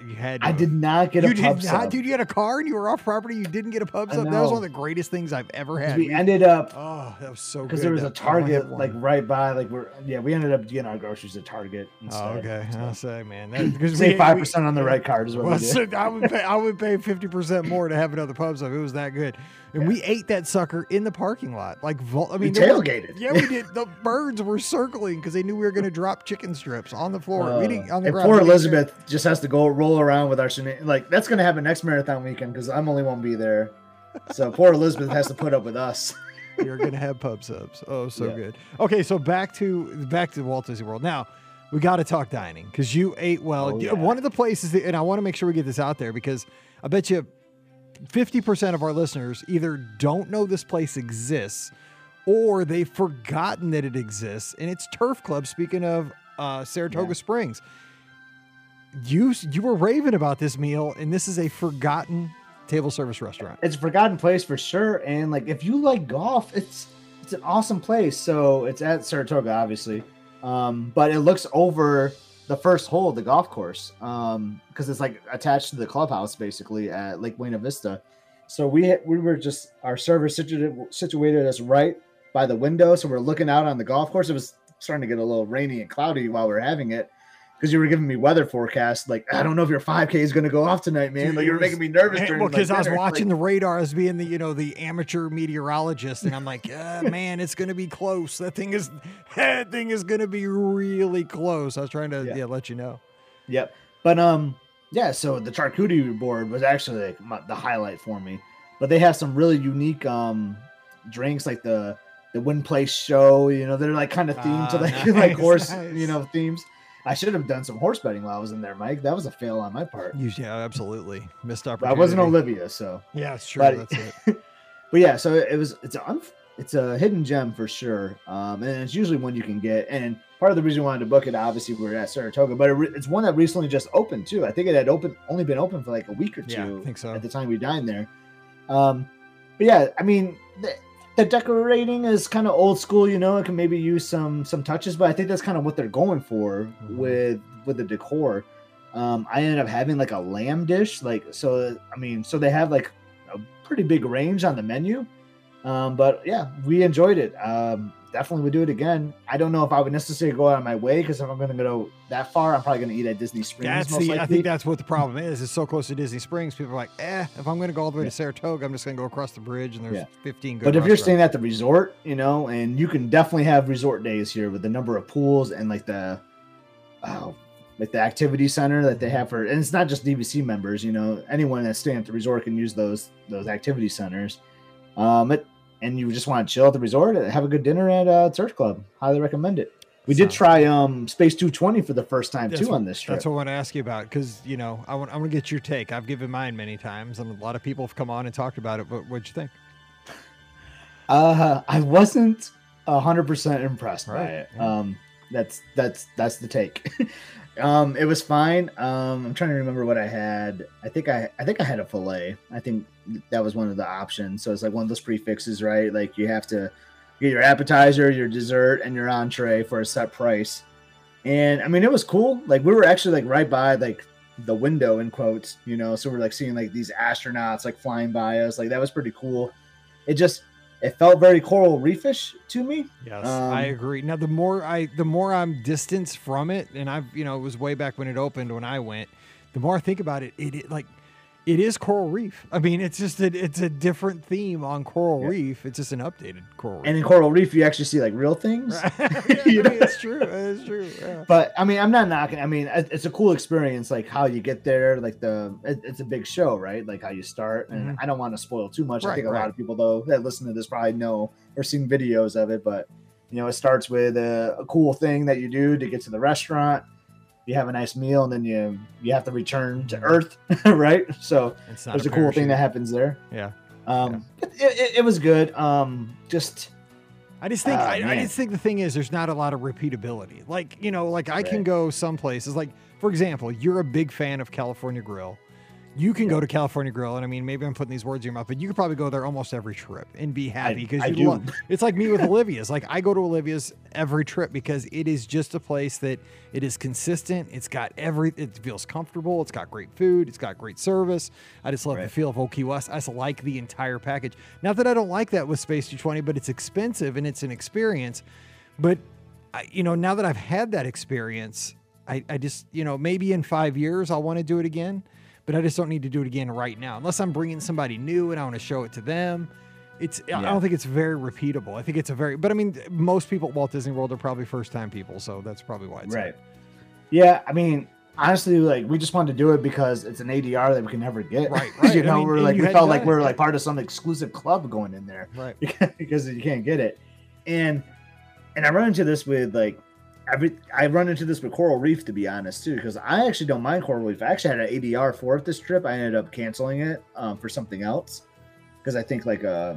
you had. I did not get you a pub did sub. dude. You had a car and you were off property. You didn't get a pub sub. That was one of the greatest things I've ever had. we We- ended up oh, that was so good. because there was a that- had Target like right by. Like we're yeah, we ended up getting our groceries at Target. Oh, okay. So- I'll say, man, that, because we- five we- percent on the right card is what Well, we did. so I would pay. I would pay fifty percent more to have another pub sub. It was that good, and we ate that sucker in the parking lot. Like, I mean, we there were- tailgated. Yeah, we did. The birds were circling because they knew we were going to drop chicken strips on the floor. we Uh, didn't on the and ground. poor We. Elizabeth just has to go roll around with our shena- like that's gonna happen next marathon weekend because I'm only won't be there. So poor Elizabeth has to put up with us. You're going to have pub subs. Oh, so Yeah. good. Okay, so back to back to Walt Disney World. Now we got to talk dining because you ate well. Oh, yeah. One of the places, that, and I want to make sure we get this out there because I bet you fifty percent of our listeners either don't know this place exists or they've forgotten that it exists, and it's Turf Club. Speaking of uh, Saratoga Yeah. Springs, you you were raving about this meal, and this is a forgotten table service restaurant. it's a forgotten place for sure. And like if you like golf, it's it's an awesome place. So it's at Saratoga, obviously, um, but it looks over the first hole of the golf course um, because it's like attached to the clubhouse basically at Lake Buena Vista. So we we were just our server situated situated us right by the window, so we're looking out on the golf course. It was starting to get a little rainy and cloudy while we are having it. Because you were giving me weather forecast, like I don't know if your 5K is going to go off tonight, man. Dude, like you were making me nervous well, because I was watching Like, the radar as being the you know the amateur meteorologist, and I'm like, uh, man, it's gonna be close. That thing is that thing is gonna be really close. I was trying to yeah, Yeah. let you know. Yep. But um, yeah. So the charcuterie board was actually like my, the highlight for me. But they have some really unique um drinks, like the the Win Place show. You know, they're like kind of themed to Ah, like nice, like horse, nice. you know, themes. I should have done some horse betting while I was in there, Mike. That was a fail on my part. You, yeah, absolutely missed But I wasn't Olivia, so. Yeah, true. but- That's it. But yeah, so it was. It's a it's a hidden gem for sure, um, and it's usually one you can get. And part of the reason we wanted to book it, obviously, we are at Saratoga, but it re- it's one that recently just opened too. I think it had opened only been open for like a week or two. Yeah, I think so. At the time we dined there, um, but yeah, I mean, the, the decorating is kind of old school. You know, it can maybe use some some touches, but I think that's kind of what they're going for Mhm. with with the decor. Um, I ended up having like a lamb dish, like so. I mean, so they have like a pretty big range on the menu. Um, but yeah, we enjoyed it. Um, definitely would do it again. I don't know if I would necessarily go out of my way because if I'm going to go that far, I'm probably going to eat at Disney Springs. That's most the, I think that's what the problem is. It's so close to Disney Springs. People are like, eh, if I'm going to go all the way to Saratoga, I'm just going to go across the bridge and there's Yeah. 15 good But if you're staying at the resort, you know, and you can definitely have resort days here with the number of pools and like the, oh, like the activity center that they have for, and it's not just DVC members. You know, anyone that's staying at the resort can use those those activity centers. Um, it, and you just want to chill at the resort, have a good dinner at uh, Turf Club. Highly recommend it. We did try um Space 220 for the first time too what- on this trip. That's what I want to ask you about because you know I want I want to get your take. I've given mine many times, and a lot of people have come on and talked about it. But what'd you think? Uh, I wasn't hundred percent impressed by Right, it. yeah. Um, that's that's that's the take. um, it was fine. Um, I'm trying to remember what I had. I think I I think I had a fillet. I think that was one of the options. So it's like one of those prix fixes, right? Like you have to get your appetizer, your dessert, and your entree for a set price. And I mean, it was cool. Like we were actually like right by like the window in quotes, you know. So we're like seeing like these astronauts like flying by us. Like that was pretty cool. It just it felt very coral reefish to me. Yes, Um, I agree. Now the more I the more I'm distanced from it, and I've you know it was way back when it opened when I went. The more I think about it, it, it like it is coral reef. I mean, it's just a, it's a different theme on coral Yeah. reef. It's just an updated coral reef. And in coral reef, you actually see like real things. yeah, I mean, it's true. It's true. Yeah. But I mean, I'm not knocking. I mean, it's a cool experience, like how you get there. Like the, it- it's a big show, right? Like how you start. And Mhm. I don't want to spoil too much. I think a right. lot of people though that listen to this probably know or seen videos of it. But you know, it starts with a, a cool thing that you do to get to the restaurant. You have a nice meal, and then you you have to return to. Earth, right? So It's there's a, cool thing that happens there. Yeah. Um, but It, it, it was good. Um, just I just think Ah, I, I just think the thing is there's not a lot of repeatability. Like you know, like I can go some places. Like for example, you're a big fan of California Grill. You can go to California Grill, and I mean, maybe I'm putting these words in your mouth, but you could probably go there almost every trip and be happy because you do. It's like me with Olivia's. Like I go to Olivia's every trip because it is just a place that it is consistent. It's got every. It feels comfortable. It's got great food. It's got great service. I just love the feel of Key West. I just like the entire package. Not that I don't like that with Space 220, but it's expensive and it's an experience. But I, you know, now that I've had that experience, I, I just you know maybe in five years I'll want to do it again. But I just don't need to do it again right now, unless I'm bringing somebody new and I want to show it to them. It's I don't think it's very repeatable. I think it's a very but I mean most people at Walt Disney World are probably first time people, so that's probably why it's right. Yeah, I mean, honestly, like we just wanted to do it because it's an ADR that we can never get. Right, right. you I know, mean, we're like we felt like we're like part of some exclusive club going in there Right. because you can't get it. And and I run into this with like every I run into this with Coral Reef to be honest too because I actually don't mind Coral Reef. I actually had an ADR for it this trip. I ended up canceling it um, for something else because I think like uh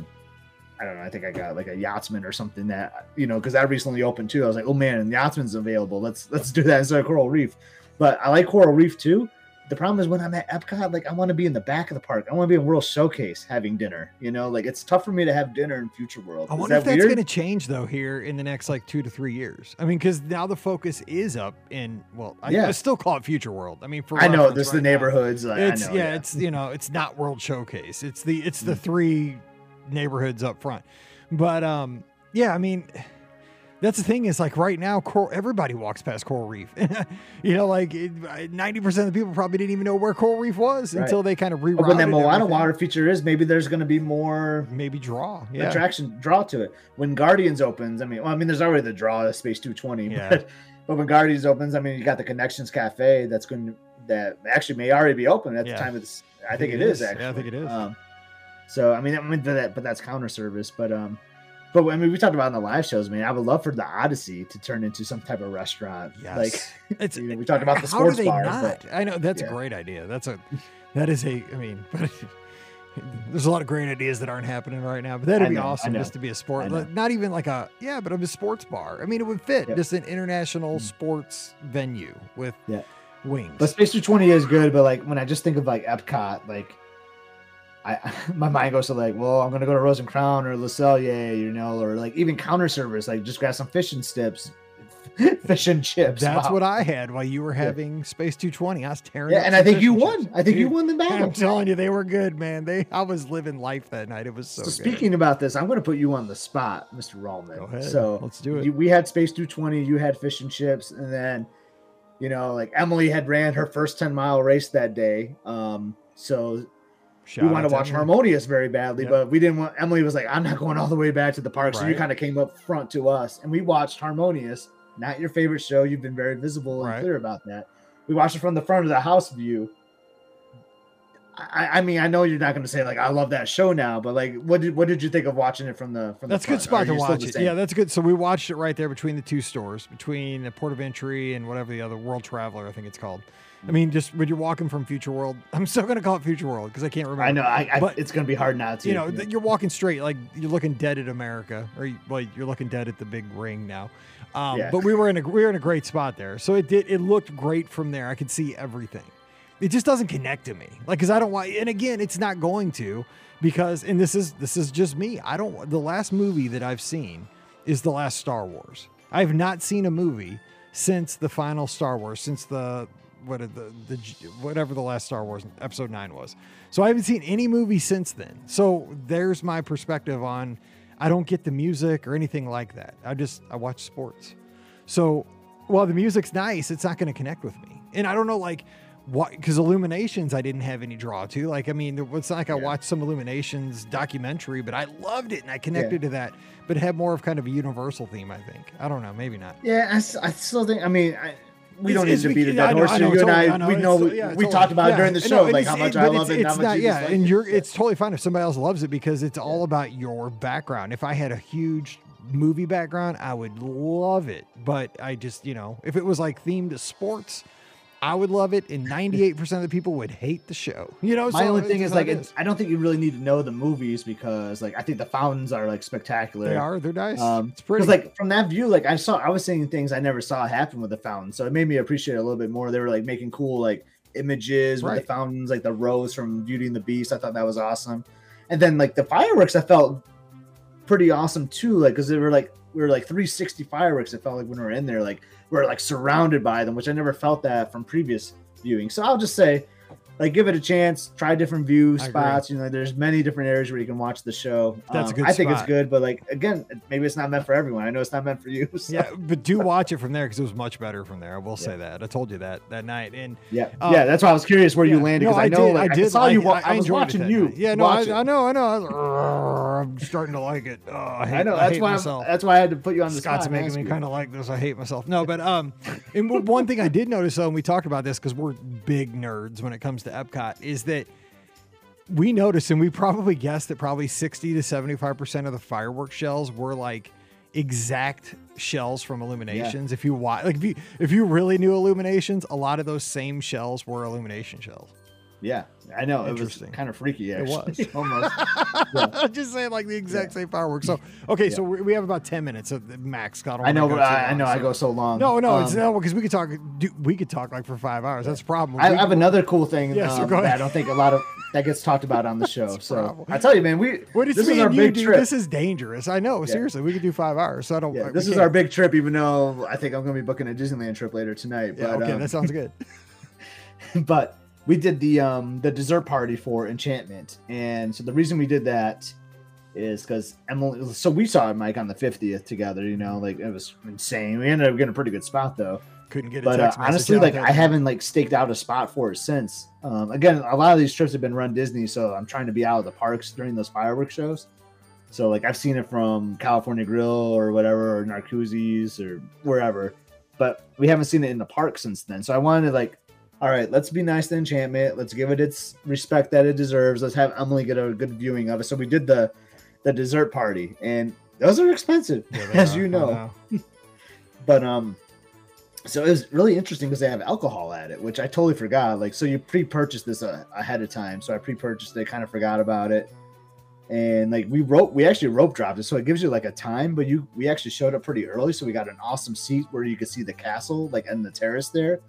I don't know. I think I got like a yachtsman or something that you know because that recently opened too. I was like, oh man, and yachtsman's available. Let's let's do that instead of Coral Reef. But I like Coral Reef too. The problem is when I'm at Epcot, like I want to be in the back of the park. I want to be in World Showcase having dinner. You know, like it's tough for me to have dinner in Future World. I wonder if that that's going to change though here in the next like two to three years. I mean, because now the focus is up in well, I, Yeah. I still call it Future World. I mean, for I know this is right the neighborhoods. Like, It's I know, yeah, it's you know, it's not World Showcase. It's the it's the Mm. three neighborhoods up front. But um, yeah, I mean, that's the thing is like right now, Coral, everybody walks past Coral Reef. you know, like ninety percent of the people probably didn't even know where Coral Reef was Right. until they kind of rerouted. But when that Moana water feature is, maybe there's going to be more maybe draw. Yeah, attraction draw to it. When Guardians opens, I mean, well, I mean, there's already the draw of Space 220. Yeah. But, but when Guardians opens, I mean, you got the Connections Cafe that's going to that actually may already be open at Yeah. the time of this. I, think, it is, actually. Yeah, I think it is. Um, so I mean, I mean that, but that's counter service. But um, but I mean, we talked about in the live shows, man. I would love for the Odyssey to turn into some type of restaurant. Yes. Like it's you know, we talked about the sports do they bars, not? but- I know that's a great idea. That's a that is a. I mean, but there's a lot of great ideas that aren't happening right now. But that'd I be know, awesome just to be a sport, like, not even like a yeah, but of a sports bar. I mean, it would fit Yep. just an international Mm. sports venue with Yeah. wings. But Space 220 is good, but like when I just think of like Epcot, like I my mind goes to like, well, I'm gonna go to Rose and Crown or Le Cellier, you know, or like even counter service, like just grab some fish and chips, fish and chips. That's Wow. what I had while you were having Space 220. I was tearing. Yeah, up and I think you won. chips. I think you won the battle. I'm telling you, they were good, man. They, I was living life that night. It was so. So, good. speaking about this, I'm going to put you on the spot, Mr. Rallman. Go ahead. So Let's do it. You, we had Space 220. You had fish and chips, and then, you know, like Emily had ran her first 10 mile race that day. Um, so Shout we wanted to watch Emily. Harmonious very badly, Yep. but we didn't want. Emily was like, "I'm not going all the way back to the park," so you kind of came up front to us, and we watched Harmonious. Not your favorite show. You've been very visible and Right. clear about that. We watched it from the front of the house view. I, I mean, I know you're not going to say like I love that show now, but like, what did what did you think of watching it from the from That's a the good spot to are you still watch it. Yeah, that's good. So we watched it right there between the two stores, between the Port of Entry and whatever the other World Traveler, I think it's called. I mean, just when you're walking from Future World, I'm still going to call it Future World because I can't remember. I know. I, I But- it's going to be hard not to. you know, Yeah. you're walking straight, like you're looking dead at America, or you, well, you're looking dead at the big ring now. Um, Yeah. But we were in a we were in a great spot there, so it did it looked great from there. I could see everything. It just doesn't connect to me, like because I don't want. And again, it's not going to because, and this is this is just me. I don't. The last movie that I've seen is the last Star Wars. I have not seen a movie since the final Star Wars, since the what the the whatever the last Star Wars episode 9 was. So I haven't seen any movie since then. So there's my perspective on I don't get the music or anything like that. I just I watch sports. So while the music's nice, it's not going to connect with me. And I don't know like what because Illuminations I didn't have any draw to. Like I mean, it's not like I watched some Illuminations documentary, but I loved it and I connected to that. But it had more of kind of a universal theme, I think. I don't know, maybe not. Yeah, I, I still think. I mean, I, we don't need to beat a dead horse. Know, you and I, know, we know, yeah, we totally. talked about it during the show, like how much I love it, it's much not, yeah, and you're. It's totally fine if somebody else loves it because it's all about your background. If I had a huge movie background, I would love it. But I just, you know, if it was like themed to sports, I would love it, and 98% of the people would hate the show. You know, My so only thing is like I don't think you really need to know the movies because like I think the fountains are like spectacular. They are. They're nice. Um, it's pretty. Like from that view, like I saw, I was seeing things I never saw happen with the fountain, so it made me appreciate it a little bit more. They were like making cool like images with Right. the fountains, like the rose from Beauty and the Beast. I thought that was awesome, and then like the fireworks, I felt pretty awesome too. Like because they were like we were like 360 fireworks. It felt like when we were in there, like we are like surrounded by them, which I never felt that from previous viewing. So I'll just say. Like give it a chance, try different view spots. You know, there's many different areas where you can watch the show. That's a Um, good I think it's good, but like again, maybe it's not meant for everyone. I know it's not meant for you. So. yeah, but do watch it from there because it was much better from there. I will say that. I told you that that night, and Yeah, Uh, yeah, that's why I was curious where you Yeah. landed No, because I, know did, like, I did. saw you. like wa- I, was watching you. night. Yeah, no, I. I know, I know. I was, i'm starting to like it. Oh, I, hate, I know that's hate why myself. That's why I had to put you on the Scott's spot. making me kind of like this. I hate myself. No, but um, and one thing I did notice though, and we talked about this because we're big nerds when it comes to Epcot, is that we noticed, and we probably guessed that probably sixty to seventy-five percent of the fireworks shells were like exact shells from Illuminations. If you watch, like if you if you really knew Illuminations, a lot of those same shells were Illumination shells. Yeah, I know it was Interesting. kind of freaky. Actually. It was almost. I'm just saying, like the exact same fireworks. So, okay, so we, we have about ten minutes of max. Scott, I know. Go but too I, I long, know. I go so long. No, no, it's Um, no because we could talk. Do, we could talk like for five hours. That's the problem. I We- have another cool thing Yeah, um, go that I don't think a lot of that gets talked about on the show. so problem. I tell you, man, we what is this is our you, big dude? trip. This is dangerous. I know. Seriously, we could do five hours. So I don't. yeah, we this is can't. our big trip. Even though I think I'm going to be booking a Disneyland trip later tonight. Yeah, but, okay, um, that sounds good. but we did the um the dessert party for enchantment. And so the reason we did that is because emily so we saw mike on the 50th together you know like it was insane. We ended up getting a pretty good spot though. Couldn't get but uh, honestly like i haven't like staked out a spot for it since. Um again a lot of these trips have been run disney so i'm trying to be out of the parks during those fireworks shows. So like i've seen it from california grill or whatever or Narcoossee's or wherever but we haven't seen it in the park since then. So i wanted to like all right, let's be nice to Enchantment. Let's give it its respect that it deserves. Let's have Emily get a good viewing of it. So we did the the dessert party, and those are expensive, Yeah, as are. you know. But um, so it was really interesting because they have alcohol at it, which I totally forgot. Like, so you pre-purchased this uh, ahead of time, so I pre-purchased it, kind of forgot about it, and like we rope, we actually rope dropped it, so it gives you like a time, but you we actually showed up pretty early, so we got an awesome seat where you could see the castle, like and the terrace there.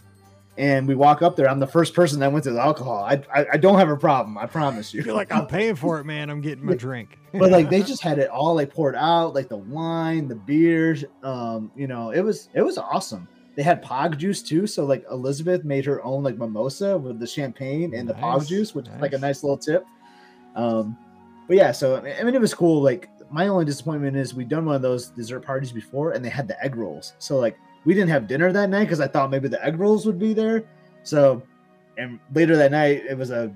And we walk up there. I'm the first person that went to the alcohol. I I, I don't have a problem. I promise you. You're like, I'm paying for it, man. I'm getting my drink. but like they just had it all like poured out, like the wine, the beers. Um, you know, it was it was awesome. They had pog juice too. So like Elizabeth made her own like mimosa with the champagne and the pog juice, which is like a nice. nice little tip. Um, but yeah, so I mean, it was cool. Like my only disappointment is we've done one of those dessert parties before, and they had the egg rolls. So like we didn't have dinner that night because I thought maybe the egg rolls would be there. So, and later that night it was a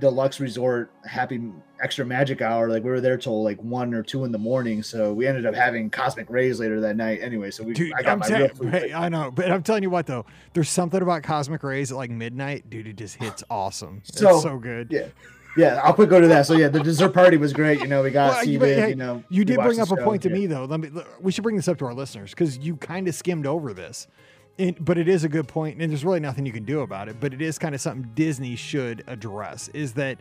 deluxe resort happy extra magic hour. Like we were there till like one or two in the morning. So we ended up having cosmic rays later that night. Anyway, so we Dude, I got I'm my tell- real food. hey, I know, but I'm telling you what though, there's something about cosmic rays at like midnight, dude. It just hits awesome. So- it's so good. Yeah. Yeah, I'll quick go to that. So yeah, the dessert party was great. You know, we got Well, you- seated. hey, you know, You did bring up a point to yeah. me though. Let me. We should bring this up to our listeners because you kind of skimmed over this, and, but it is a good point, and there's really nothing you can do about it. But it is kind of something Disney should address. Is that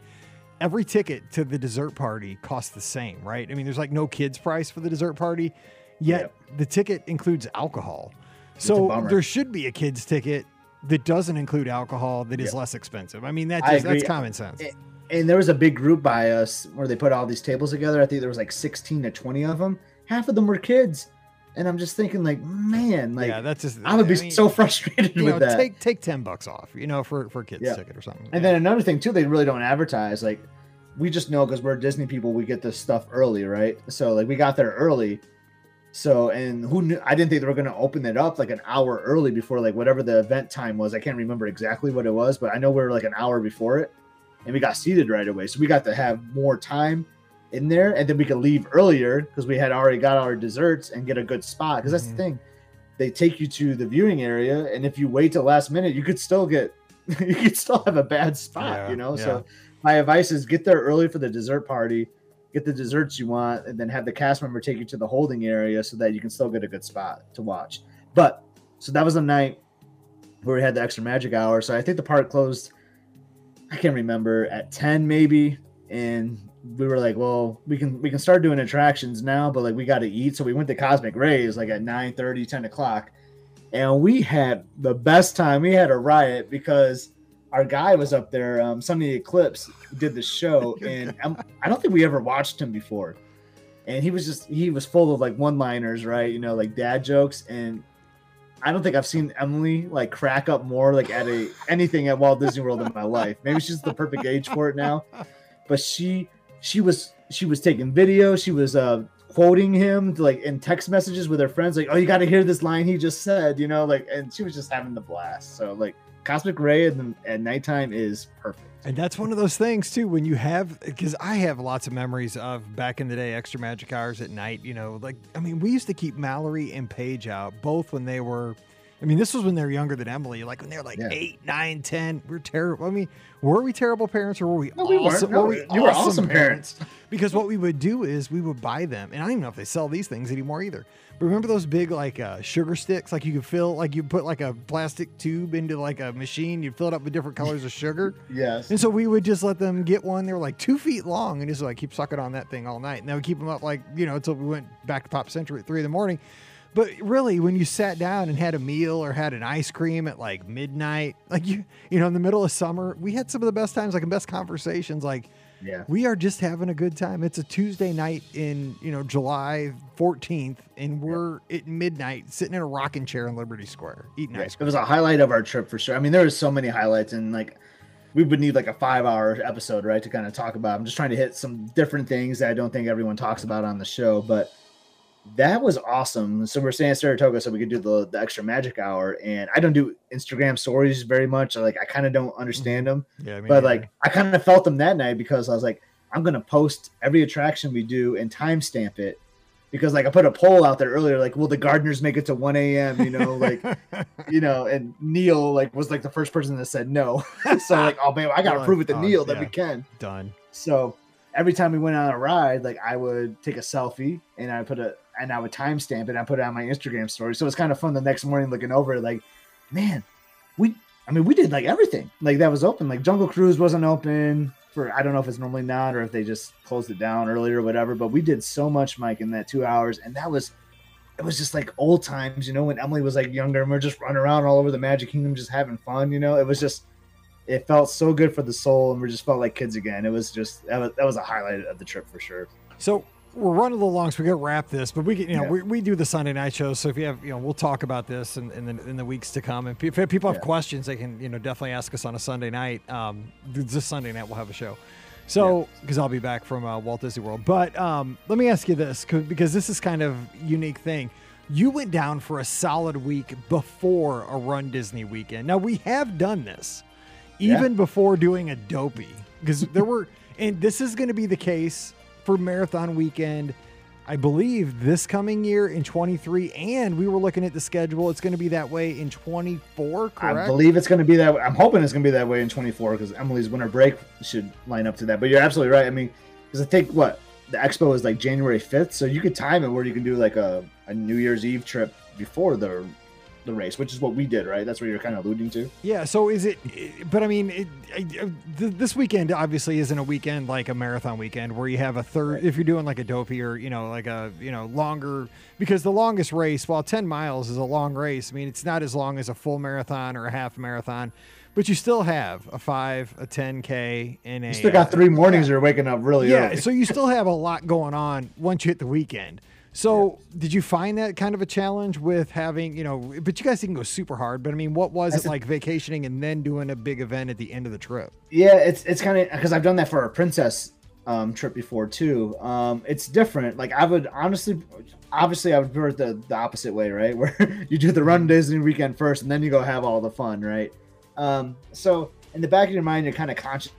every ticket to the dessert party costs the same, right? I mean, there's like no kids price for the dessert party, yet the ticket includes alcohol. So there should be a kids ticket that doesn't include alcohol that is Yeah. less expensive. I mean, that just, that's common sense. It- and there was a big group by us where they put all these tables together. I think there was like 16 to 20 of them. Half of them were kids. And I'm just thinking like, man, like yeah, that's just. I would be mean, so frustrated with know, that. take take ten bucks off, you know, for for a kids Yeah. ticket or something. and then another thing too, they really don't advertise. Like we just know because we're Disney people, we get this stuff early, right? So like we got there early. So and who knew? I didn't think they were going to open it up like an hour early before like whatever the event time was. I can't remember exactly what it was, but I know we were like an hour before it, and we got seated right away. So we got to have more time in there, and then we could leave earlier because we had already got our desserts and get a good spot. Because that's Mhm. the thing, they take you to the viewing area, and if you wait till last minute, you could still get you could still have a bad spot. Yeah, you know, yeah. so my advice is get there early for the dessert party get the desserts you want, and then have the cast member take you to the holding area so that you can still get a good spot to watch. But so that was a night where we had the extra magic hour. So I think the park closed. I can't remember at ten maybe, and we were like, well, we can we can start doing attractions now, but like we got to eat. So we went to Cosmic Rays like at 9 30, 10 o'clock, and we had the best time. We had a riot because our guy was up there, um, Sonny Eclipse, did the show, and um, I don't think we ever watched him before. And he was just he was full of like one liners, right? You know, like dad jokes, and I don't think I've seen Emily like crack up more like at a anything at Walt Disney World in my life. Maybe she's the perfect age for it now, but she she was she was taking video. She was uh quoting him like in text messages with her friends, like, "Oh, you got to hear this line he just said," you know, like, and she was just having the blast. So like, Cosmic Ray at, the, at nighttime is perfect. And that's one of those things too when you have because I have lots of memories of back in the day extra magic hours at night. You know, like I mean, we used to keep Mallory and Paige out both when they were. I mean, this was when they were younger than Emily. Like when they were like Yeah. eight, nine, ten. We are terrible. I mean, were we terrible parents or were we? No, we weren't. awesome, No, were we you were awesome parents. because what we would do is we would buy them, and I don't even know if they sell these things anymore either. Remember those big like uh, sugar sticks? Like you could fill, like you put like a plastic tube into like a machine. You fill it up with different colors of sugar. Yes. And so we would just let them get one. They were like two feet long, and just like keep sucking on that thing all night. And then we keep them up like you know until we went back to Pop Century at three in the morning. But really, when you sat down and had a meal or had an ice cream at like midnight, like you you know in the middle of summer, we had some of the best times, like the best conversations. Like Yeah. we are just having a good time. It's a Tuesday night in you know July fourteenth, and we're at midnight sitting in a rocking chair in Liberty Square eating Yeah, ice it was a highlight of our trip for sure. I mean, there was so many highlights, and like we would need like a five-hour episode, right, to kind of talk about. I'm just trying to hit some different things that I don't think everyone talks about on the show, but that was awesome. So we're staying at Saratoga, so we could do the, the extra magic hour. And I don't do Instagram stories very much. Like I kind of don't understand them, mm. Yeah, I mean, but like I kind of felt them that night because I was like, I'm gonna post every attraction we do and timestamp it. Because like I put a poll out there earlier, like, will the gardeners make it to 1 a.m.? You know, like you know, and Neil like was like the first person that said no. so like, oh man, I gotta Well, prove it to oh, Neil that yeah. we can. done. So every time we went on a ride, like I would take a selfie and I put a and I would timestamp it and I put it on my Instagram story. So it's kind of fun the next morning looking over like, man, we I mean we did like everything. Like that was open. Like Jungle Cruise wasn't open for I don't know if it's normally not or if they just closed it down earlier or whatever, but we did so much, Mike, in that two hours, and that was it was just like old times, you know, when Emily was like younger and we are just running around all over the Magic Kingdom just having fun, you know. It was just it felt so good for the soul and we just felt like kids again. It was just that was that was a highlight of the trip for sure. So we're running a little long, so we got to wrap this. But we can, you know, yeah. we, we do the Sunday night shows. So if you have, you know, we'll talk about this in, in the in the weeks to come. And if people have yeah. questions, they can, you know, definitely ask us on a Sunday night. Um, this Sunday night we'll have a show. So because yeah. I'll be back from uh, Walt Disney World. But um, let me ask you this, because this is kind of unique thing. You went down for a solid week before a Run Disney weekend. Now we have done this, even before doing a dopey, because there were, and this is going to be the case for marathon weekend. I believe this coming year in 23, and we were looking at the schedule. It's going to be that way in 24, correct? I believe it's going to be that way. I'm hoping it's going to be that way in 24 because Emily's winter break should line up to that. But you're absolutely right. I mean, because I think what the expo is like January 5th, so you could time it where you can do like a, a New Year's Eve trip before the the race, which is what we did, right? That's what you're kind of alluding to. Yeah. So is it? But I mean, it, this weekend obviously isn't a weekend like a marathon weekend where you have a third. Right. If you're doing like a dopey or you know like a you know longer, because the longest race, while 10 miles is a long race, I mean it's not as long as a full marathon or a half marathon. But you still have a five, a 10K, and a. You still got three uh, mornings yeah. you're waking up really yeah, early. so you still have a lot going on once you hit the weekend. So, yeah. did you find that kind of a challenge with having, you know, but you guys didn't go super hard, but I mean, what was it like vacationing and then doing a big event at the end of the trip? Yeah, it's it's kind of because I've done that for a princess um, trip before too. Um, it's different. Like I would honestly, obviously, I would prefer the the opposite way, right? Where you do the run Disney weekend first, and then you go have all the fun, right? Um, so in the back of your mind, you're kind of conscious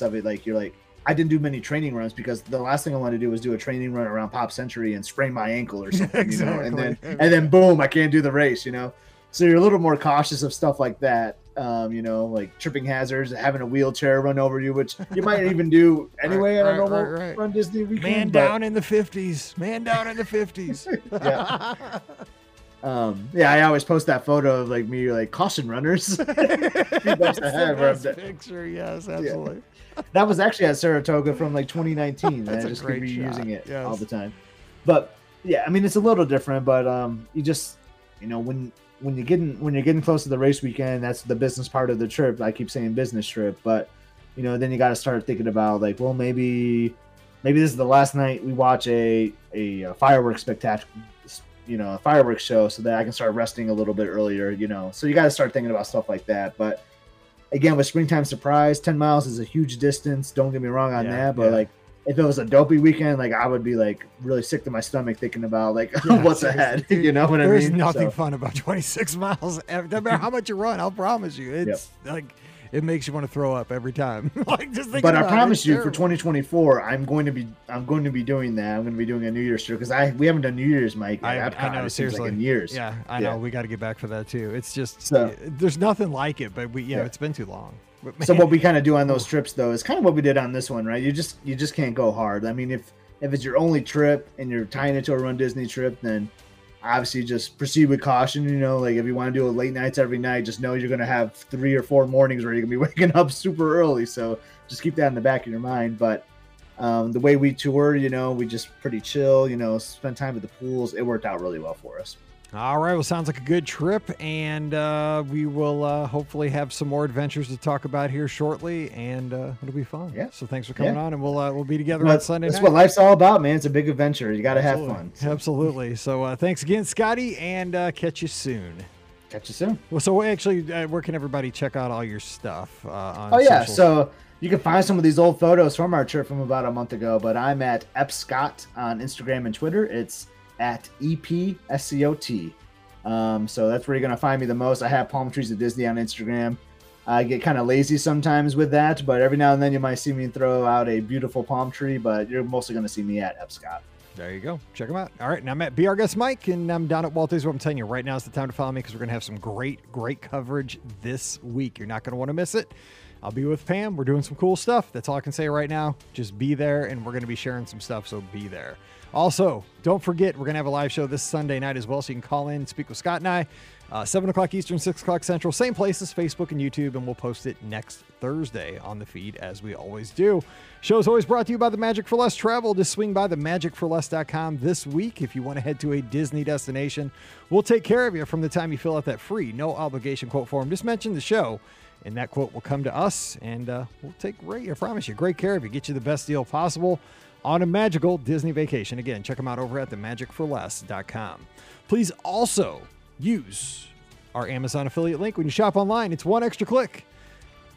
of it. Like you're like, I didn't do many training runs because the last thing I wanted to do was do a training run around Pop Century and sprain my ankle or something, exactly. you know, and then and then boom, I can't do the race, you know. So you're a little more cautious of stuff like that, um, you know, like tripping hazards, having a wheelchair run over you, which you might even do anyway right, on a normal right, right. run Disney weekend. Man but... down in the fifties, man down in the fifties. yeah. Um, yeah, I always post that photo of like me, like caution runners. That's the picture, yes, absolutely. Yeah that was actually at Saratoga from like 2019. I just keep reusing it yes. all the time. But yeah, I mean it's a little different, but um, you just you know when when you're getting when you're getting close to the race weekend, that's the business part of the trip. I keep saying business trip, but you know then you got to start thinking about like, well, maybe maybe this is the last night we watch a a, a fireworks spectacular you know a fireworks show so that i can start resting a little bit earlier you know so you got to start thinking about stuff like that but again with springtime surprise 10 miles is a huge distance don't get me wrong on yeah, that but yeah. like if it was a dopey weekend like i would be like really sick to my stomach thinking about like yeah, what's ahead you know what i mean there's nothing so. fun about 26 miles no matter how much you run i'll promise you it's yep. like it makes you want to throw up every time. like just But I promise you, terrible. for 2024, I'm going to be I'm going to be doing that. I'm going to be doing a New Year's trip because I we haven't done New Year's, Mike. I, I know seriously like in years. Yeah, I yeah. know. We got to get back for that too. It's just so, there's nothing like it, but we yeah, yeah. it's been too long. So what we kind of do on those trips though is kind of what we did on this one, right? You just you just can't go hard. I mean, if if it's your only trip and you're tying it to a Run Disney trip, then obviously just proceed with caution. You know, like if you want to do late nights every night, just know you're going to have three or four mornings where you're going to be waking up super early. So just keep that in the back of your mind. But um, the way we toured, you know, we just pretty chill, you know, spend time at the pools. It worked out really well for us. All right. Well, sounds like a good trip, and uh, we will uh, hopefully have some more adventures to talk about here shortly, and uh, it'll be fun. Yeah. So thanks for coming yeah. on, and we'll uh, we'll be together on Sunday. That's night. what life's all about, man. It's a big adventure. You got to have fun. So. Absolutely. So uh, thanks again, Scotty, and uh, catch you soon. Catch you soon. Well, so actually, where can everybody check out all your stuff? on oh yeah, so. You can find some of these old photos from our trip from about a month ago, but I'm at Epscott on Instagram and Twitter. It's at EPSCOT. Um, so that's where you're gonna find me the most. I have palm trees at Disney on Instagram. I get kind of lazy sometimes with that, but every now and then you might see me throw out a beautiful palm tree. But you're mostly gonna see me at Epscott. There you go. Check them out. All right, now I'm at Be Guest Mike, and I'm down at Walt Disney World. I'm telling you, right now is the time to follow me because we're gonna have some great, great coverage this week. You're not gonna want to miss it. I'll be with Pam. We're doing some cool stuff. That's all I can say right now. Just be there, and we're going to be sharing some stuff, so be there. Also, don't forget, we're going to have a live show this Sunday night as well, so you can call in, speak with Scott and I. Uh, 7 o'clock Eastern, 6 o'clock Central, same places, Facebook and YouTube, and we'll post it next Thursday on the feed as we always do. Show's always brought to you by the Magic for Less Travel. Just swing by the magicforless.com this week if you want to head to a Disney destination. We'll take care of you from the time you fill out that free, no obligation quote form. Just mention the show, and that quote will come to us, and uh, we'll take great, I promise you, great care of you, get you the best deal possible on a magical Disney vacation. Again, check them out over at themagicforless.com. Please also use our Amazon affiliate link when you shop online. It's one extra click.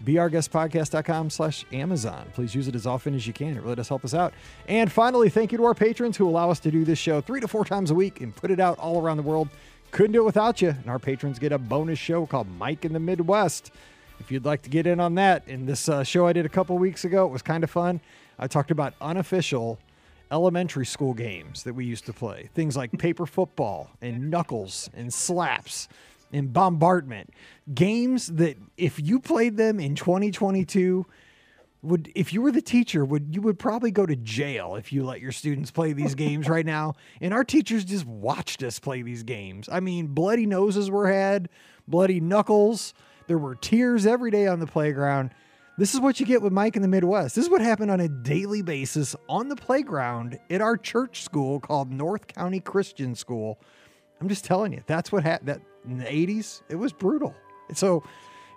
BeOurGuestPodcast.com slash Amazon. Please use it as often as you can. It really does help us out. And finally, thank you to our patrons who allow us to do this show three to four times a week and put it out all around the world. Couldn't do it without you. And our patrons get a bonus show called Mike in the Midwest. If you'd like to get in on that, in this uh, show I did a couple weeks ago, it was kind of fun. I talked about unofficial elementary school games that we used to play. Things like paper football and knuckles and slaps and bombardment. Games that if you played them in 2022 would if you were the teacher would you would probably go to jail if you let your students play these games right now and our teachers just watched us play these games i mean bloody noses were had bloody knuckles there were tears every day on the playground this is what you get with Mike in the Midwest. This is what happened on a daily basis on the playground at our church school called North County Christian School. I'm just telling you, that's what happened. That in the 80s, it was brutal. So,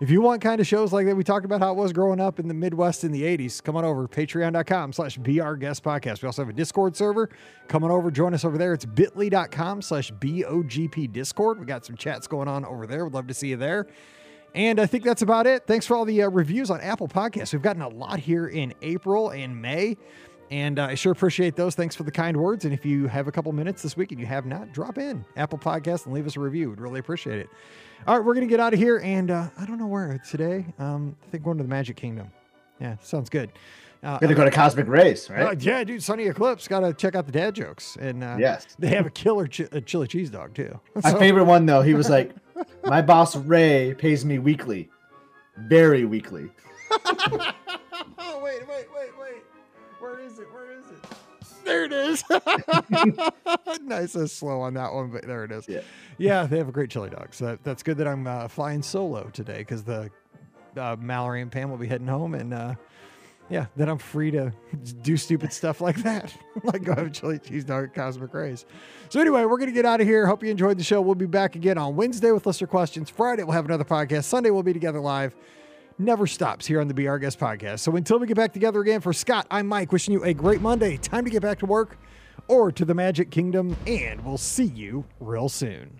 if you want kind of shows like that, we talked about how it was growing up in the Midwest in the 80s. Come on over, patreon.com slash our guest podcast. We also have a Discord server. Come on over, join us over there. It's bit.ly.com slash BOGP Discord. We got some chats going on over there. We'd love to see you there. And I think that's about it. Thanks for all the uh, reviews on Apple Podcasts. We've gotten a lot here in April and May. And uh, I sure appreciate those. Thanks for the kind words. And if you have a couple minutes this week and you have not, drop in Apple Podcast and leave us a review. We'd really appreciate it. All right, we're going to get out of here. And uh, I don't know where today. Um, I think going to the Magic Kingdom. Yeah, sounds good. Uh, Gonna go to Cosmic Rays, right? Uh, yeah, dude. Sonny Eclipse. Got to check out the dad jokes. And uh, yes, they have a killer a chili cheese dog too. My so, favorite one though. He was like, "My boss Ray pays me weekly, very weekly." oh wait, wait, wait, wait. Where is it? Where is it? There it is. nice and slow on that one, but there it is. Yeah, yeah. They have a great chili dog. So that, that's good that I'm uh, flying solo today because the uh, Mallory and Pam will be heading home and. Uh, yeah, then I'm free to do stupid stuff like that, like go have a chili cheese dog at Cosmic Rays. So anyway, we're gonna get out of here. Hope you enjoyed the show. We'll be back again on Wednesday with listener questions. Friday we'll have another podcast. Sunday we'll be together live. Never stops here on the Be Our Guest podcast. So until we get back together again, for Scott, I'm Mike. Wishing you a great Monday. Time to get back to work or to the Magic Kingdom, and we'll see you real soon.